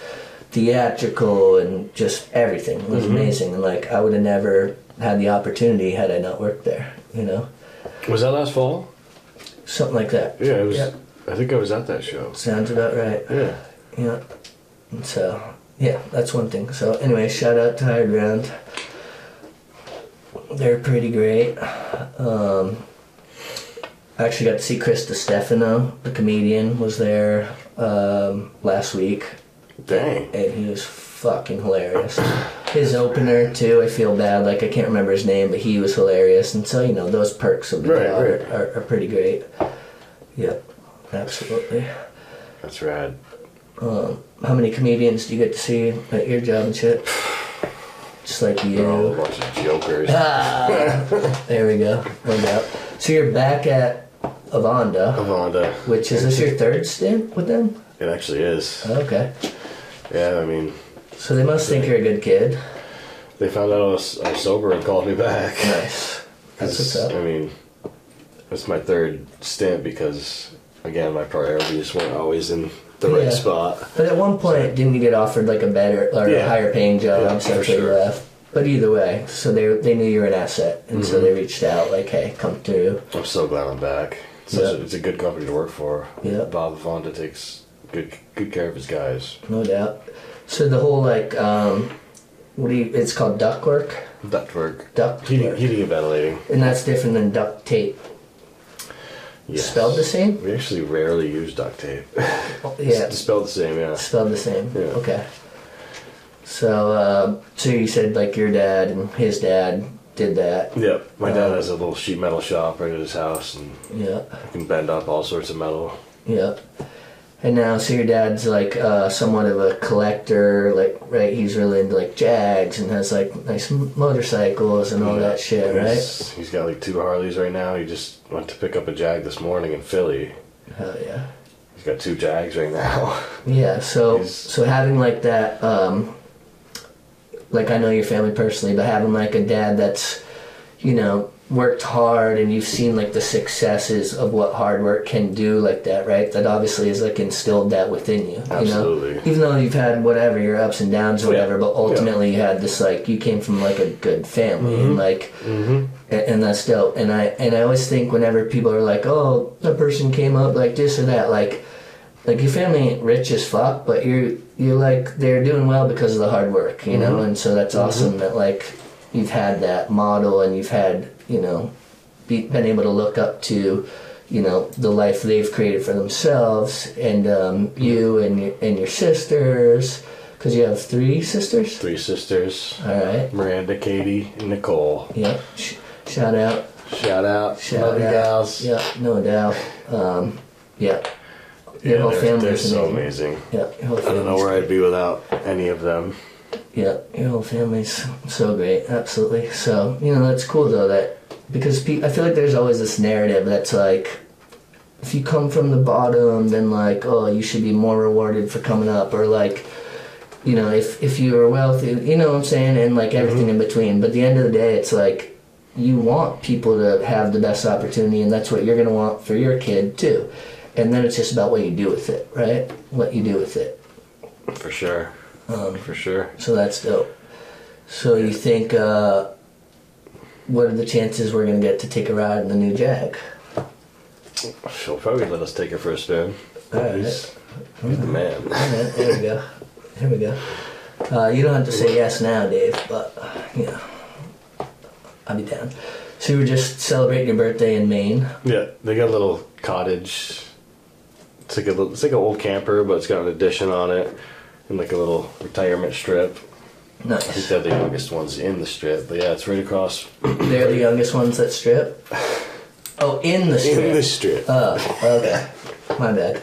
[SPEAKER 2] theatrical and just everything it was amazing and like i would have never had the opportunity had i not worked there you know
[SPEAKER 1] Was that last fall?
[SPEAKER 2] something like that
[SPEAKER 1] Yeah. It was.
[SPEAKER 2] Yeah.
[SPEAKER 1] I think I was at that show.
[SPEAKER 2] sounds about right
[SPEAKER 1] Yeah.
[SPEAKER 2] yeah and so yeah that's one thing so anyway shout out to higher ground they're pretty great um, I actually got to see Chris Stefano, the comedian, was there um, last week,
[SPEAKER 1] Dang.
[SPEAKER 2] and he was fucking hilarious. His opener too, I feel bad, like I can't remember his name, but he was hilarious, and so you know those perks of the
[SPEAKER 1] Right,
[SPEAKER 2] job
[SPEAKER 1] right.
[SPEAKER 2] Are, are pretty great. Yep, absolutely.
[SPEAKER 1] That's rad.
[SPEAKER 2] Um, how many comedians do you get to see at your job and shit? Just like
[SPEAKER 1] They're all a bunch of jokers.
[SPEAKER 2] Ah, there we go. No doubt. So you're back at Avanda,
[SPEAKER 1] Avanda.
[SPEAKER 2] which is this your third stint with them?
[SPEAKER 1] It actually is.
[SPEAKER 2] Okay.
[SPEAKER 1] Yeah. I mean,
[SPEAKER 2] So they must think you're a good kid.
[SPEAKER 1] they found out I was, I was sober and called me back.
[SPEAKER 2] Nice. That's what's up.
[SPEAKER 1] I mean, it's my third stint because, again, my priorities weren't always in the
[SPEAKER 2] Yeah.
[SPEAKER 1] right spot.
[SPEAKER 2] But at one point, didn't you get offered like a better or a higher paying job?
[SPEAKER 1] Yeah,
[SPEAKER 2] so that's why you
[SPEAKER 1] sure.
[SPEAKER 2] left. But either way, so they they knew you were an asset, and
[SPEAKER 1] Mm-hmm.
[SPEAKER 2] so they reached out like, "Hey, come through."
[SPEAKER 1] I'm so glad I'm back. It's,
[SPEAKER 2] Yeah.
[SPEAKER 1] a, it's a good company to work for.
[SPEAKER 2] Yeah.
[SPEAKER 1] Bob Avanda takes good good care of his guys.
[SPEAKER 2] No doubt. So the whole like, um, what do you? It's called duct work.
[SPEAKER 1] Ductwork.
[SPEAKER 2] Duct
[SPEAKER 1] Heating,
[SPEAKER 2] work.
[SPEAKER 1] heating and ventilating.
[SPEAKER 2] And that's different than duct tape.
[SPEAKER 1] Yes.
[SPEAKER 2] Spelled the same?
[SPEAKER 1] We actually rarely use duct tape.
[SPEAKER 2] Yeah,
[SPEAKER 1] It's spelled the same, yeah.
[SPEAKER 2] spelled the same.
[SPEAKER 1] Yeah.
[SPEAKER 2] Okay. So, uh, so you said like your dad and his dad did that.
[SPEAKER 1] Yep. My dad
[SPEAKER 2] Um,
[SPEAKER 1] has a little sheet metal shop right at his house, and
[SPEAKER 2] Yeah,
[SPEAKER 1] can bend up all sorts of metal.
[SPEAKER 2] yeah. And now, so your dad's like uh, somewhat of a collector, like right? He's really into like Jags and has like nice motorcycles and all
[SPEAKER 1] Yeah.
[SPEAKER 2] that shit, right?
[SPEAKER 1] He's- he's got like two Harleys right now. He just went to pick up a Jag this morning in Philly.
[SPEAKER 2] Hell yeah.
[SPEAKER 1] He's got two Jags right now.
[SPEAKER 2] Yeah, so
[SPEAKER 1] He's-
[SPEAKER 2] so having like that, um, like I know your family personally, but having like a dad that's, you know, worked hard and you've seen like the successes of what hard work can do like that, right? That obviously is like instilled that within you. You know, even though you've had whatever your ups and downs or
[SPEAKER 1] Yeah.
[SPEAKER 2] whatever, but ultimately you had this like you came from like a good family and mm-hmm. like
[SPEAKER 1] mm-hmm.
[SPEAKER 2] and, and that's dope. And I and I always think whenever people are like, "Oh, that person came up like this or that," like, like your family ain't rich as fuck, but you're you're like they're doing well because of the hard work, you know. Mm-hmm. And so that's mm-hmm. awesome that like you've had that model and you've had you know be, been able to look up to you know the life they've created for themselves and um, you and your and your sisters because you have three sisters.
[SPEAKER 1] Three sisters
[SPEAKER 2] All right.
[SPEAKER 1] Miranda, Katie, and Nicole.
[SPEAKER 2] Yeah. Sh- shout out.
[SPEAKER 1] Shout out.
[SPEAKER 2] Shout
[SPEAKER 1] Love
[SPEAKER 2] out.
[SPEAKER 1] gals.
[SPEAKER 2] Yeah, no doubt. Um, yeah. Your
[SPEAKER 1] Yeah,
[SPEAKER 2] whole
[SPEAKER 1] they're,
[SPEAKER 2] family
[SPEAKER 1] they're
[SPEAKER 2] is
[SPEAKER 1] so
[SPEAKER 2] amazing.
[SPEAKER 1] amazing.
[SPEAKER 2] Yeah,
[SPEAKER 1] I don't know where I'd be without any of them.
[SPEAKER 2] Yeah, your whole family's so great, absolutely. So you know that's cool though that because pe- I feel like there's always this narrative that's like if you come from the bottom, then like oh you should be more rewarded for coming up, or like you know if if you are wealthy, you know what I'm saying, and like everything in between. But at the end of the day, it's like you want people to have the best opportunity, and that's what you're gonna want for your kid too. And then it's just about what you do with it, right? What you do with it.
[SPEAKER 1] For sure.
[SPEAKER 2] Um,
[SPEAKER 1] For sure.
[SPEAKER 2] so that's dope. So you think, uh, what are the chances we're gonna get to take a ride in the new Jag?
[SPEAKER 1] She'll probably let us take her for a spin.
[SPEAKER 2] All right.
[SPEAKER 1] He's, he's the man.
[SPEAKER 2] Right, there we go. Here we go. Uh, you don't have to say yes now, Dave, but you know, I'll be down. So you were just celebrating your birthday in Maine.
[SPEAKER 1] Yeah, they got a little cottage. It's like a little, it's like an old camper, but it's got an addition on it, and like a little retirement strip. I think they're the youngest ones in the strip, but yeah, it's right across
[SPEAKER 2] They're the youngest ones that strip. Oh, in the strip.
[SPEAKER 1] in the strip.
[SPEAKER 2] Oh, okay. My bad.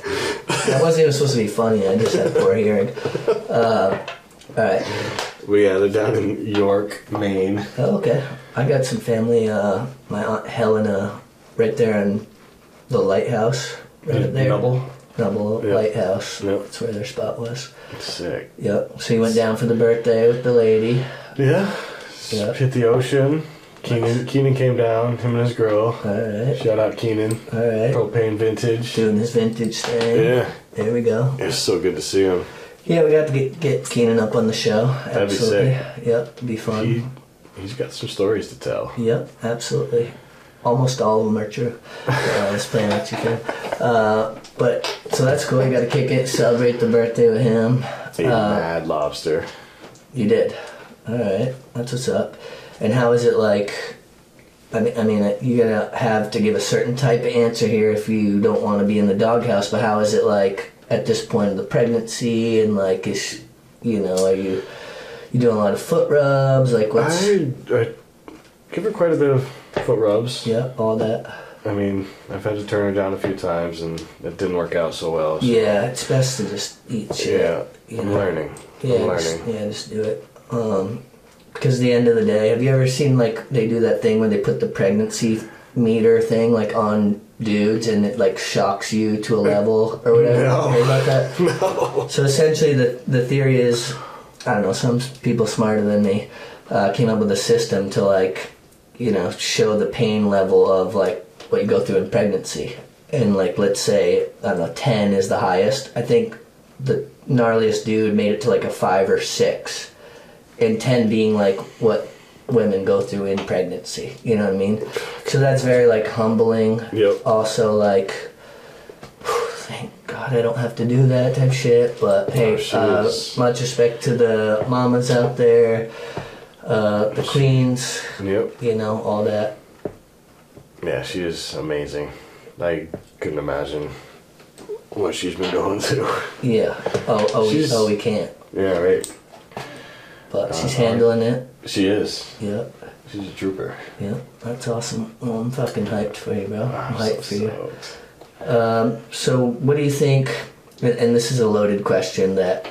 [SPEAKER 2] That wasn't even supposed to be funny. I just had poor hearing. Uh, all right.
[SPEAKER 1] But yeah, they're down in York, Maine.
[SPEAKER 2] Oh, okay. I got some family. Uh, my aunt Helena, right there in the lighthouse, right there.
[SPEAKER 1] Double.
[SPEAKER 2] Double
[SPEAKER 1] Yeah.
[SPEAKER 2] lighthouse.
[SPEAKER 1] Yep.
[SPEAKER 2] That's where their spot was.
[SPEAKER 1] Sick.
[SPEAKER 2] Yep. So you went down for the birthday with the lady.
[SPEAKER 1] Yeah.
[SPEAKER 2] Yeah.
[SPEAKER 1] Hit the ocean. Keenan, Keenan came down, him and his girl.
[SPEAKER 2] All right.
[SPEAKER 1] Shout out Keenan.
[SPEAKER 2] All right.
[SPEAKER 1] Propane Vintage.
[SPEAKER 2] Doing this vintage thing.
[SPEAKER 1] Yeah.
[SPEAKER 2] There we go.
[SPEAKER 1] It's so good to see him.
[SPEAKER 2] Yeah, we got to get, get Keenan up on the show.
[SPEAKER 1] That'd be
[SPEAKER 2] Absolutely.
[SPEAKER 1] sick.
[SPEAKER 2] Yep. It'd be fun.
[SPEAKER 1] He, he's got some stories to tell.
[SPEAKER 2] Yep, absolutely. Almost all of them are true. Uh, let's play what you can. Uh, but so that's cool. You got to kick it, celebrate the birthday with him.
[SPEAKER 1] Ate
[SPEAKER 2] Uh,
[SPEAKER 1] mad lobster.
[SPEAKER 2] you did. All right, that's what's up. And how is it like? I mean, I mean, you're gonna have to give a certain type of answer here if you don't want to be in the doghouse. But how is it like at this point of the pregnancy and like is, you know, are you you doing a lot of foot rubs? Like what's
[SPEAKER 1] I, I give her quite a bit of foot rubs.
[SPEAKER 2] yeah, all that.
[SPEAKER 1] I mean, I've had to turn her down a few times, and it didn't work out so well. So.
[SPEAKER 2] Yeah, it's best to just eat shit.
[SPEAKER 1] Yeah,
[SPEAKER 2] you
[SPEAKER 1] I'm
[SPEAKER 2] know?
[SPEAKER 1] learning.
[SPEAKER 2] Yeah,
[SPEAKER 1] I'm
[SPEAKER 2] just,
[SPEAKER 1] learning.
[SPEAKER 2] yeah, just do it. Um, because the end of the day, have you ever seen like they do that thing where they put the pregnancy meter thing like on dudes and it like shocks you to a level or whatever?
[SPEAKER 1] No.
[SPEAKER 2] Heard about that?
[SPEAKER 1] No.
[SPEAKER 2] So essentially, the the theory is, I don't know, some people smarter than me uh, came up with a system to like, you know, show the pain level of like what you go through in pregnancy. And like, let's say I don't know, ten is the highest. I think the gnarliest dude made it to like a five or six, and ten being like what women go through in pregnancy. You know what I mean? So that's very like humbling.
[SPEAKER 1] Yep.
[SPEAKER 2] Also like thank God I don't have to do that type shit. But hey,
[SPEAKER 1] Oh,
[SPEAKER 2] uh, much respect to the mamas out there, uh, the queens,
[SPEAKER 1] Yep.
[SPEAKER 2] you know, all that.
[SPEAKER 1] Yeah, she is amazing. I couldn't imagine what she's been going through.
[SPEAKER 2] Yeah. Oh, oh, we, oh, we can't.
[SPEAKER 1] Yeah, right.
[SPEAKER 2] But she's
[SPEAKER 1] Uh-huh.
[SPEAKER 2] handling it.
[SPEAKER 1] She is.
[SPEAKER 2] Yep.
[SPEAKER 1] She's a trooper.
[SPEAKER 2] Yep. That's awesome. Well, I'm fucking hyped for you, bro. I'm
[SPEAKER 1] I'm
[SPEAKER 2] hyped
[SPEAKER 1] so
[SPEAKER 2] for you.
[SPEAKER 1] stoked.
[SPEAKER 2] Um, so, what do you think? And, and this is a loaded question that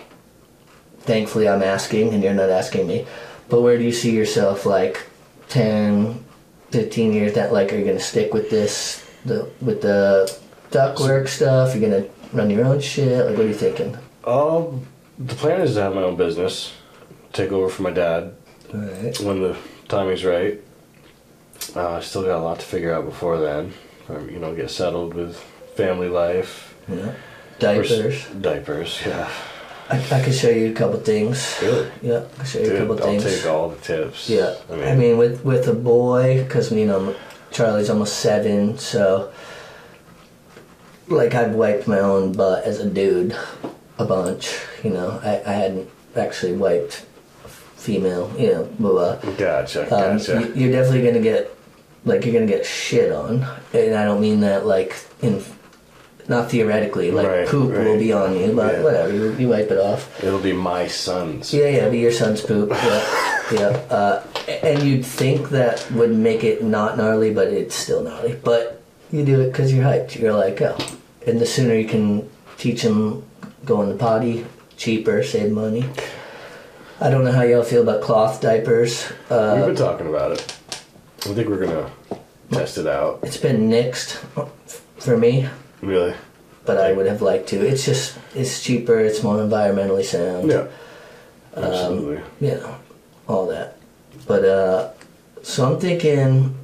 [SPEAKER 2] thankfully I'm asking, and you're not asking me. But where do you see yourself like 10, 15 years that Like, are you going to stick with this, the with the duct work stuff? You're going to run your own shit? Like, what are you thinking?
[SPEAKER 1] Um, the plan is to have my own business, take over for my dad
[SPEAKER 2] right.
[SPEAKER 1] when the timing's right. Uh, I still got a lot to figure out before then. Um, you know, get settled with family life.
[SPEAKER 2] Yeah. Diapers.
[SPEAKER 1] Diapers, yeah.
[SPEAKER 2] I, I could show you a couple things.
[SPEAKER 1] Really?
[SPEAKER 2] Yeah, I can show you a
[SPEAKER 1] Dude,
[SPEAKER 2] couple
[SPEAKER 1] I'll
[SPEAKER 2] things.
[SPEAKER 1] take all the tips.
[SPEAKER 2] Yeah,
[SPEAKER 1] I mean,
[SPEAKER 2] I mean, with with a boy, because you know Charlie's almost seven, so like I've wiped my own butt as a dude a bunch. You know, I, I hadn't actually wiped female. You know, blah blah.
[SPEAKER 1] gotcha,
[SPEAKER 2] Um,
[SPEAKER 1] gotcha.
[SPEAKER 2] You're definitely gonna get like you're gonna get shit on, and I don't mean that like in not theoretically like
[SPEAKER 1] Right,
[SPEAKER 2] poop will be on you, but
[SPEAKER 1] Yeah.
[SPEAKER 2] whatever. You, you wipe it off.
[SPEAKER 1] It'll be my son's.
[SPEAKER 2] Yeah, yeah, it'll be your son's poop. Yeah, yeah. Uh, and you'd think that would make it not gnarly, but it's still gnarly. But you do it because you're hyped. You're like, oh. And the sooner you can teach him going to potty, cheaper, save money. I don't know how y'all feel about cloth diapers.
[SPEAKER 1] We've
[SPEAKER 2] Uh,
[SPEAKER 1] been talking about it. I think we're gonna test it out.
[SPEAKER 2] it's been nixed for me,
[SPEAKER 1] Really?
[SPEAKER 2] but I would have liked to. It's just, it's cheaper, it's more environmentally sound.
[SPEAKER 1] Yeah.
[SPEAKER 2] Um,
[SPEAKER 1] Absolutely.
[SPEAKER 2] you know, all that. But uh, so I'm thinking,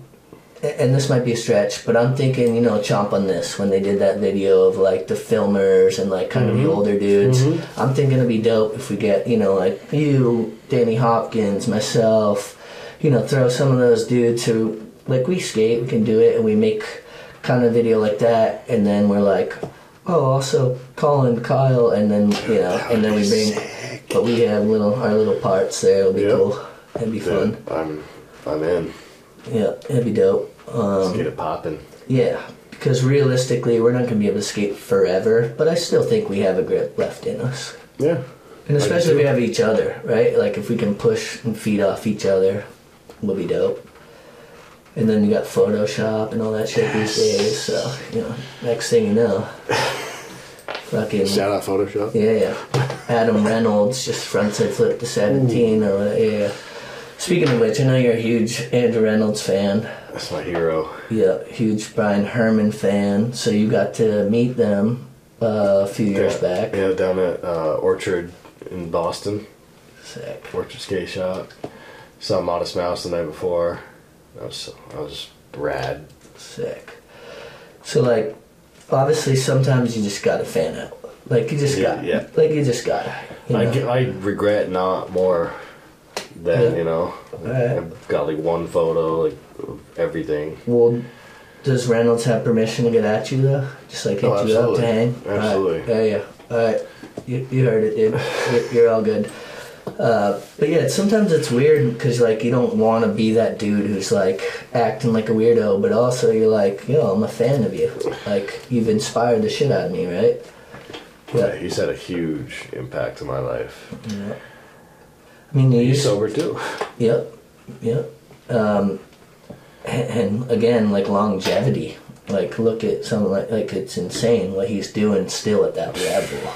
[SPEAKER 2] and this might be a stretch, but I'm thinking, you know, chomp on this when they did that video of like the filmers and like kind of the older dudes. I'm thinking it'd be dope if we get, you know, like you, Danny Hopkins, myself, you know, throw some of those dudes who like we skate, we can do it, and we make kind of video like that, and then we're like. Oh, also Colin, Kyle, and then you know, and then we bring but we have little our little parts there. It'll be cool. It'd be fun.
[SPEAKER 1] I'm I'm in.
[SPEAKER 2] Yeah, it'd be dope.
[SPEAKER 1] Let's
[SPEAKER 2] Um,
[SPEAKER 1] get it popping.
[SPEAKER 2] yeah, because realistically, we're not gonna be able to skate forever, but I still think we have a grip left in us.
[SPEAKER 1] Yeah.
[SPEAKER 2] And especially if we have each other, right? Like if we can push and feed off each other, we'll be dope. And then you got Photoshop and all that shit these days. So you know, next thing you know, fucking
[SPEAKER 1] Shout out Photoshop.
[SPEAKER 2] yeah, yeah. Adam Reynolds just frontside flip to seventeen or whatever. Yeah, yeah. Speaking of which, I know you're a huge Andrew Reynolds fan.
[SPEAKER 1] That's my hero.
[SPEAKER 2] Yeah, huge Brian Herman fan. So you got to meet them uh, a few years
[SPEAKER 1] yeah,
[SPEAKER 2] back.
[SPEAKER 1] Yeah, down at uh, Orchard in Boston.
[SPEAKER 2] Sick.
[SPEAKER 1] Orchard Skate Shop. Saw Modest Mouse the night before. That was that was rad.
[SPEAKER 2] Sick. So like, obviously, sometimes you just gotta fan out. Like you just got,
[SPEAKER 1] yeah.
[SPEAKER 2] like you just gotta. You
[SPEAKER 1] I, I regret not more than
[SPEAKER 2] Yeah.
[SPEAKER 1] you know.
[SPEAKER 2] Alright.
[SPEAKER 1] I've got like one photo, like of everything.
[SPEAKER 2] Well, does Reynolds have permission to get at you though? Just like hit
[SPEAKER 1] Oh,
[SPEAKER 2] you up to hang?
[SPEAKER 1] Absolutely.
[SPEAKER 2] Alright. Yeah, yeah. All right. You, you heard it, dude. You're, you're all good. Uh, but yeah, sometimes it's weird because like you don't want to be that dude who's like acting like a weirdo, but also you're like, yo, I'm a fan of you. Like you've inspired the shit out of me, right?
[SPEAKER 1] Yeah, he's had a huge impact on my life.
[SPEAKER 2] Yeah. I mean, you
[SPEAKER 1] He's sober too.
[SPEAKER 2] Yep, yep. Um, and, and again, like longevity. Like, look at something like like it's insane what he's doing still at that level.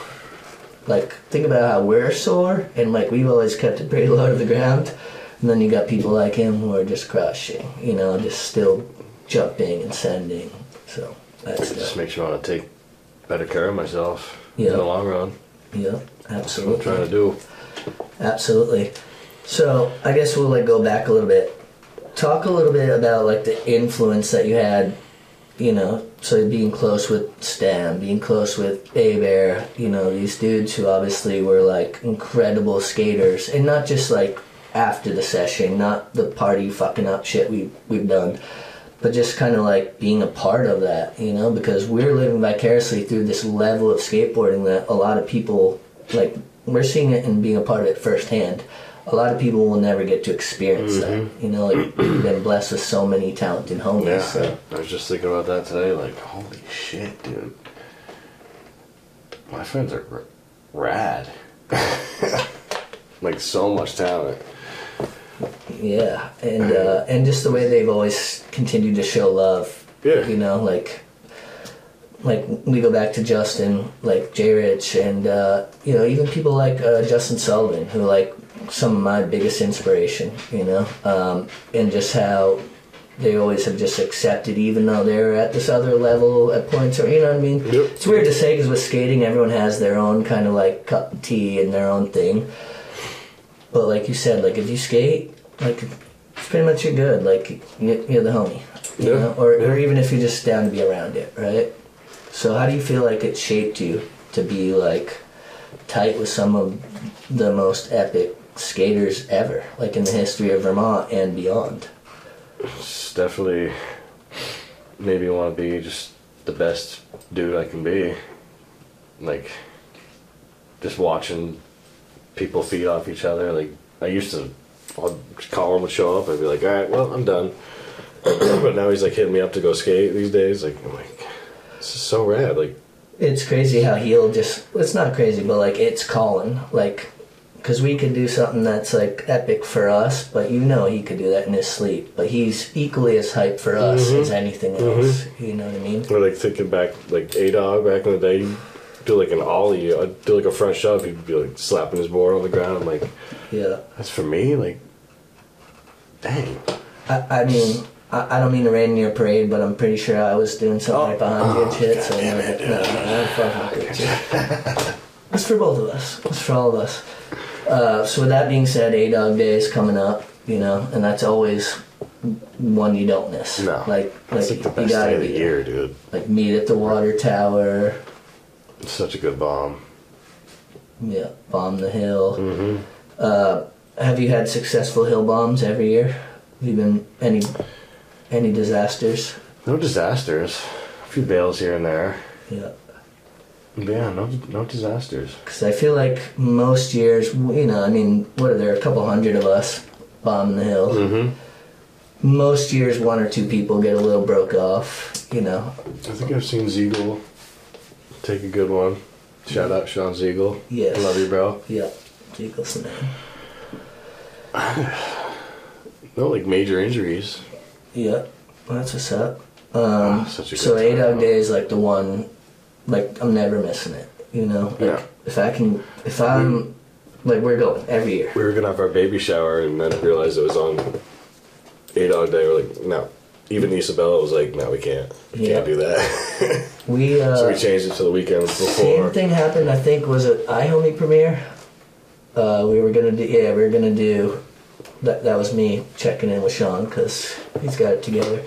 [SPEAKER 2] Like, think about how we're sore, and like we've always kept it pretty low to the ground, and then you got people like him who are just crushing. You know, just still jumping and sending. So that's
[SPEAKER 1] It just makes me want to take better care of myself
[SPEAKER 2] Yeah.
[SPEAKER 1] in the long run.
[SPEAKER 2] Yeah,
[SPEAKER 1] That's what I'm
[SPEAKER 2] absolutely.
[SPEAKER 1] trying to do.
[SPEAKER 2] Absolutely. So I guess we'll like go back a little bit. Talk a little bit about like the influence that you had, you know, so being close with Stem, being close with Abair, you know, these dudes who obviously were like incredible skaters and not just like after the session, not the party fucking up shit we we've done. But just kind of like being a part of that, you know, because we're living vicariously through this level of skateboarding that a lot of people like we're seeing it and being a part of it firsthand. A lot of people will never get to experience that. You know, like we've been blessed with so many talented homies.
[SPEAKER 1] Yeah,
[SPEAKER 2] So
[SPEAKER 1] I was just thinking about that today. Like, holy shit, dude. My friends are r- rad. like, so much talent.
[SPEAKER 2] yeah, and uh, and just the way they've always continued to show love.
[SPEAKER 1] Yeah.
[SPEAKER 2] You know, like like we go back to Justin, like J Rich, and uh, you know even people like uh, Justin Sullivan, who like some of my biggest inspiration. You know, um, and just how they always have just accepted, even though they're at this other level at points, or you know what I mean.
[SPEAKER 1] Yep.
[SPEAKER 2] It's weird to say because with skating, everyone has their own kind of like cup of tea and their own thing. But like you said, like if you skate, like it's pretty much you're good. Like you- you're the homie, you
[SPEAKER 1] Yeah.
[SPEAKER 2] know, or or even if you're just down to be around it, right? So how do you feel like it shaped you to be like tight with some of the most epic skaters ever, like in the history of Vermont and beyond?
[SPEAKER 1] It's definitely made me want to be just the best dude I can be. Like, just watching people feed off each other. Like, I used to, Colin would show up, I'd be like, all right, well, I'm done. but now he's like hitting me up to go skate these days. Like, I'm like, this is so rad. Like,
[SPEAKER 2] It's crazy how he'll just, it's not crazy, but like it's Colin. Like, because we could do something that's like epic for us, but you know he could do that in his sleep. But he's equally as hyped for us as anything else. You know what I mean?
[SPEAKER 1] or like thinking back, like A Dog back in the day, he'd do like an ollie, I'd do like a front shove, he'd be like slapping his board on the ground. I'm like,
[SPEAKER 2] Yeah.
[SPEAKER 1] that's for me? Like, dang.
[SPEAKER 2] I, I mean, I, I don't mean to rain in your parade, but I'm pretty sure I was doing something
[SPEAKER 1] Oh.
[SPEAKER 2] right behind you and shit.
[SPEAKER 1] God
[SPEAKER 2] So no, no, no, I'm fucking you. It's for both of us. It's for all of us. Uh, so with that being said, A Dog Day is coming up, you know, and that's always one you don't miss.
[SPEAKER 1] No.
[SPEAKER 2] like
[SPEAKER 1] That's
[SPEAKER 2] like
[SPEAKER 1] like the
[SPEAKER 2] you
[SPEAKER 1] best
[SPEAKER 2] gotta
[SPEAKER 1] day of the
[SPEAKER 2] be
[SPEAKER 1] year, dude.
[SPEAKER 2] Like meet at the water tower.
[SPEAKER 1] It's such a good bomb.
[SPEAKER 2] Yeah, bomb the hill.
[SPEAKER 1] Mm-hmm.
[SPEAKER 2] Uh, have you had successful hill bombs every year? Have you been any any disasters?
[SPEAKER 1] No disasters. A few bails here and there.
[SPEAKER 2] Yeah.
[SPEAKER 1] Yeah, no, no disasters.
[SPEAKER 2] Because I feel like most years, you know, I mean, what are there? A couple hundred of us bombing the hill.
[SPEAKER 1] Mm-hmm.
[SPEAKER 2] Most years, one or two people get a little broke off. You know,
[SPEAKER 1] I think I've seen Ziegel take a good one. Shout out Sean Ziegel.
[SPEAKER 2] Yes.
[SPEAKER 1] Love you, bro.
[SPEAKER 2] yeah, Eagles man.
[SPEAKER 1] No, like major injuries.
[SPEAKER 2] Yeah, that's what's up. Um,
[SPEAKER 1] good
[SPEAKER 2] so A Dog. Day is like the one, like I'm never missing it. You know, like,
[SPEAKER 1] Yeah.
[SPEAKER 2] If I can, if I'm, like we're going every year.
[SPEAKER 1] We were gonna have our baby shower and then realized it was on A Dog day. We're like, no. Even Isabella was like, no, we can't. We
[SPEAKER 2] Yeah.
[SPEAKER 1] can't do that.
[SPEAKER 2] We uh,
[SPEAKER 1] so we changed it to the weekend before.
[SPEAKER 2] The same thing happened. I think was it iHomie premiere. Uh, we were gonna do yeah, we were gonna do. That that was me checking in with Sean because he's got it together.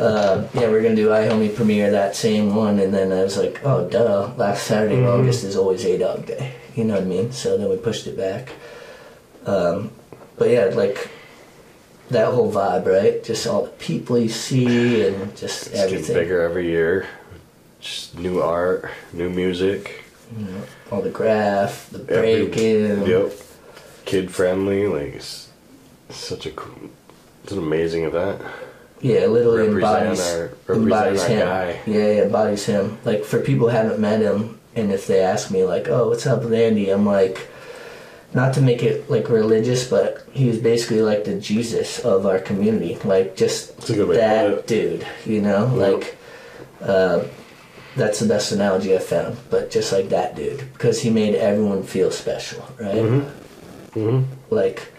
[SPEAKER 2] Uh, yeah, we are gonna do iHomie premiere that same one, and then I was like, oh duh, last Saturday in August is always A Dog Day. You know what I mean? So then we pushed it back. Um, but yeah, like that whole vibe, right? Just all the people you see and just
[SPEAKER 1] It's
[SPEAKER 2] everything.
[SPEAKER 1] bigger every year. Just new art, new music.
[SPEAKER 2] You know, all the graph, the breaking.
[SPEAKER 1] Yep. Kid friendly. Like it's, it's such a cool, it's an amazing event.
[SPEAKER 2] Yeah, it literally embodies
[SPEAKER 1] our-
[SPEAKER 2] embodies him.
[SPEAKER 1] guy.
[SPEAKER 2] Yeah, yeah, embodies him. Like for people who haven't met him, and if they ask me like, "Oh, what's up with Andy?" I'm like, not to make it like religious, but he was basically like the Jesus of our community. Like just
[SPEAKER 1] That's a good way to put
[SPEAKER 2] that dude, you know,
[SPEAKER 1] Yeah.
[SPEAKER 2] like. Uh, that's the best analogy I've found, but just like that dude, because he made everyone feel special, right?
[SPEAKER 1] Mm-hmm.
[SPEAKER 2] like,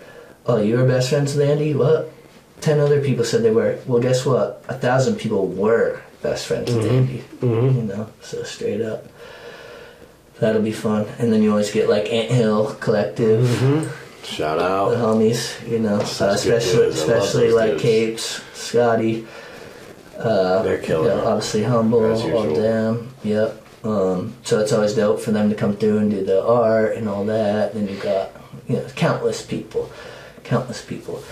[SPEAKER 2] oh, you were best friends with Andy? What? Ten other people said they were. Well, guess what? A thousand people were best friends with Andy.
[SPEAKER 1] Mhm.
[SPEAKER 2] You know, so straight up. That'll be fun. And then you always get like Ant Hill Collective,
[SPEAKER 1] Shout out.
[SPEAKER 2] the homies. You know, uh, especially
[SPEAKER 1] dudes. I love
[SPEAKER 2] especially like
[SPEAKER 1] dudes.
[SPEAKER 2] Capes, Scotty. Uh,
[SPEAKER 1] They're killing
[SPEAKER 2] you know,
[SPEAKER 1] it.
[SPEAKER 2] obviously humble, all them. Yep. Um, so it's always dope for them to come through and do the art and all that. Then you got you know countless people, countless people.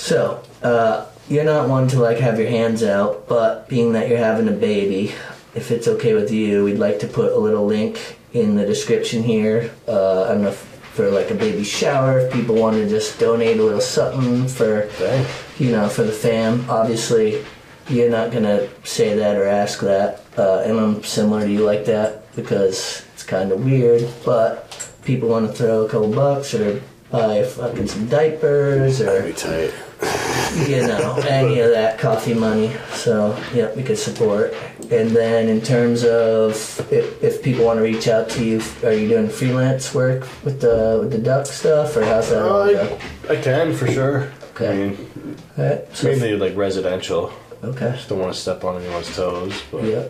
[SPEAKER 2] So uh, you're not one to like have your hands out, but being that you're having a baby, if it's okay with you, we'd like to put a little link in the description here. Uh, I don't know if for like a baby shower, if people want to just donate a little something for
[SPEAKER 1] Dang.
[SPEAKER 2] you know, for the fam. Obviously, you're not gonna say that or ask that, uh, and I'm similar to you like that because it's kind of weird. But people want to throw a couple bucks or buy fucking some diapers
[SPEAKER 1] That'd be
[SPEAKER 2] or
[SPEAKER 1] tight.
[SPEAKER 2] You know any of that coffee money. So yeah, we could support. And then in terms of if, if people want to reach out to you, are you doing freelance work with the with the duct stuff or how's that all uh, go?
[SPEAKER 1] I, I can for sure.
[SPEAKER 2] Okay.
[SPEAKER 1] I mean,
[SPEAKER 2] Alright, so-
[SPEAKER 1] mainly like residential.
[SPEAKER 2] okay.
[SPEAKER 1] Just don't want to step on anyone's toes. But
[SPEAKER 2] Yeah.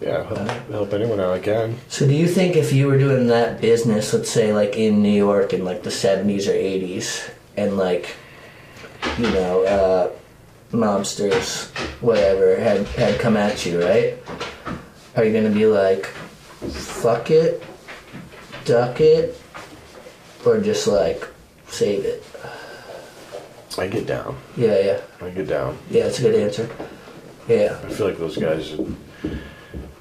[SPEAKER 1] yeah, help, help anyone out I can.
[SPEAKER 2] So do you think if you were doing that business, let's say like in New York in like the seventies or eighties, and like, you know, uh, mobsters, whatever, had had come at you, right? Are you gonna be like, fuck it, duck it, or just like save it?
[SPEAKER 1] I get down.
[SPEAKER 2] Yeah, yeah,
[SPEAKER 1] I get down.
[SPEAKER 2] yeah. It's a good answer. Yeah,
[SPEAKER 1] I feel like those guys are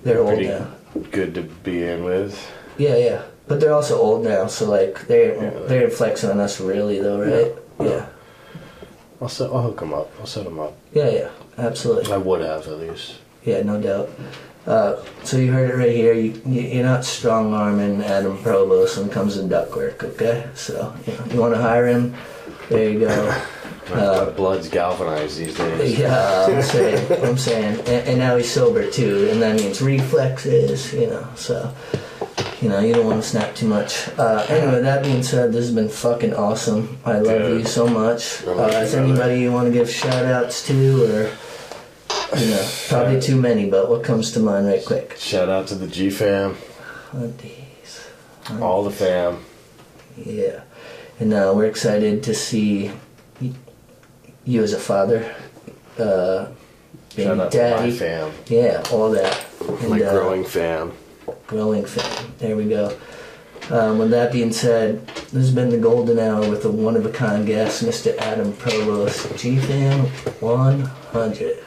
[SPEAKER 2] they're old now.
[SPEAKER 1] good to be in with.
[SPEAKER 2] Yeah, yeah. But they're also old now, so like they're
[SPEAKER 1] Yeah.
[SPEAKER 2] they're flexing on us really though, right?
[SPEAKER 1] Yeah.
[SPEAKER 2] Yeah.
[SPEAKER 1] I'll set. I'll hook them up. I'll set them up.
[SPEAKER 2] Yeah, yeah. Absolutely.
[SPEAKER 1] I would have at least.
[SPEAKER 2] Yeah, no doubt. Uh, so you heard it right here. You, you you're not strong arming Adam Provost when it comes to duct work, okay? So you, know, you want to hire him? There you go.
[SPEAKER 1] My blood's galvanized these days.
[SPEAKER 2] Yeah, I'm saying, I'm saying, and, and now he's sober too, and that means reflexes, you know. So, you know, you don't want to snap too much. Uh, anyway, that being said, this has been fucking awesome. I love
[SPEAKER 1] Dude.
[SPEAKER 2] you so much. Uh, is anybody you want to give shout outs to, or you know, probably too many, but what comes to mind right quick?
[SPEAKER 1] Shout out to the G fam,
[SPEAKER 2] Hunties.
[SPEAKER 1] all the fam.
[SPEAKER 2] Yeah, and uh, we're excited to see you as a father, uh, being
[SPEAKER 1] Shout out to my
[SPEAKER 2] daddy.
[SPEAKER 1] fam,
[SPEAKER 2] Yeah, all that. And,
[SPEAKER 1] my
[SPEAKER 2] uh,
[SPEAKER 1] growing fam.
[SPEAKER 2] Fan. There we go. Um, with that being said, this has been the golden hour with a one of a kind guest, Mr. Adam Provost, G Fam 100.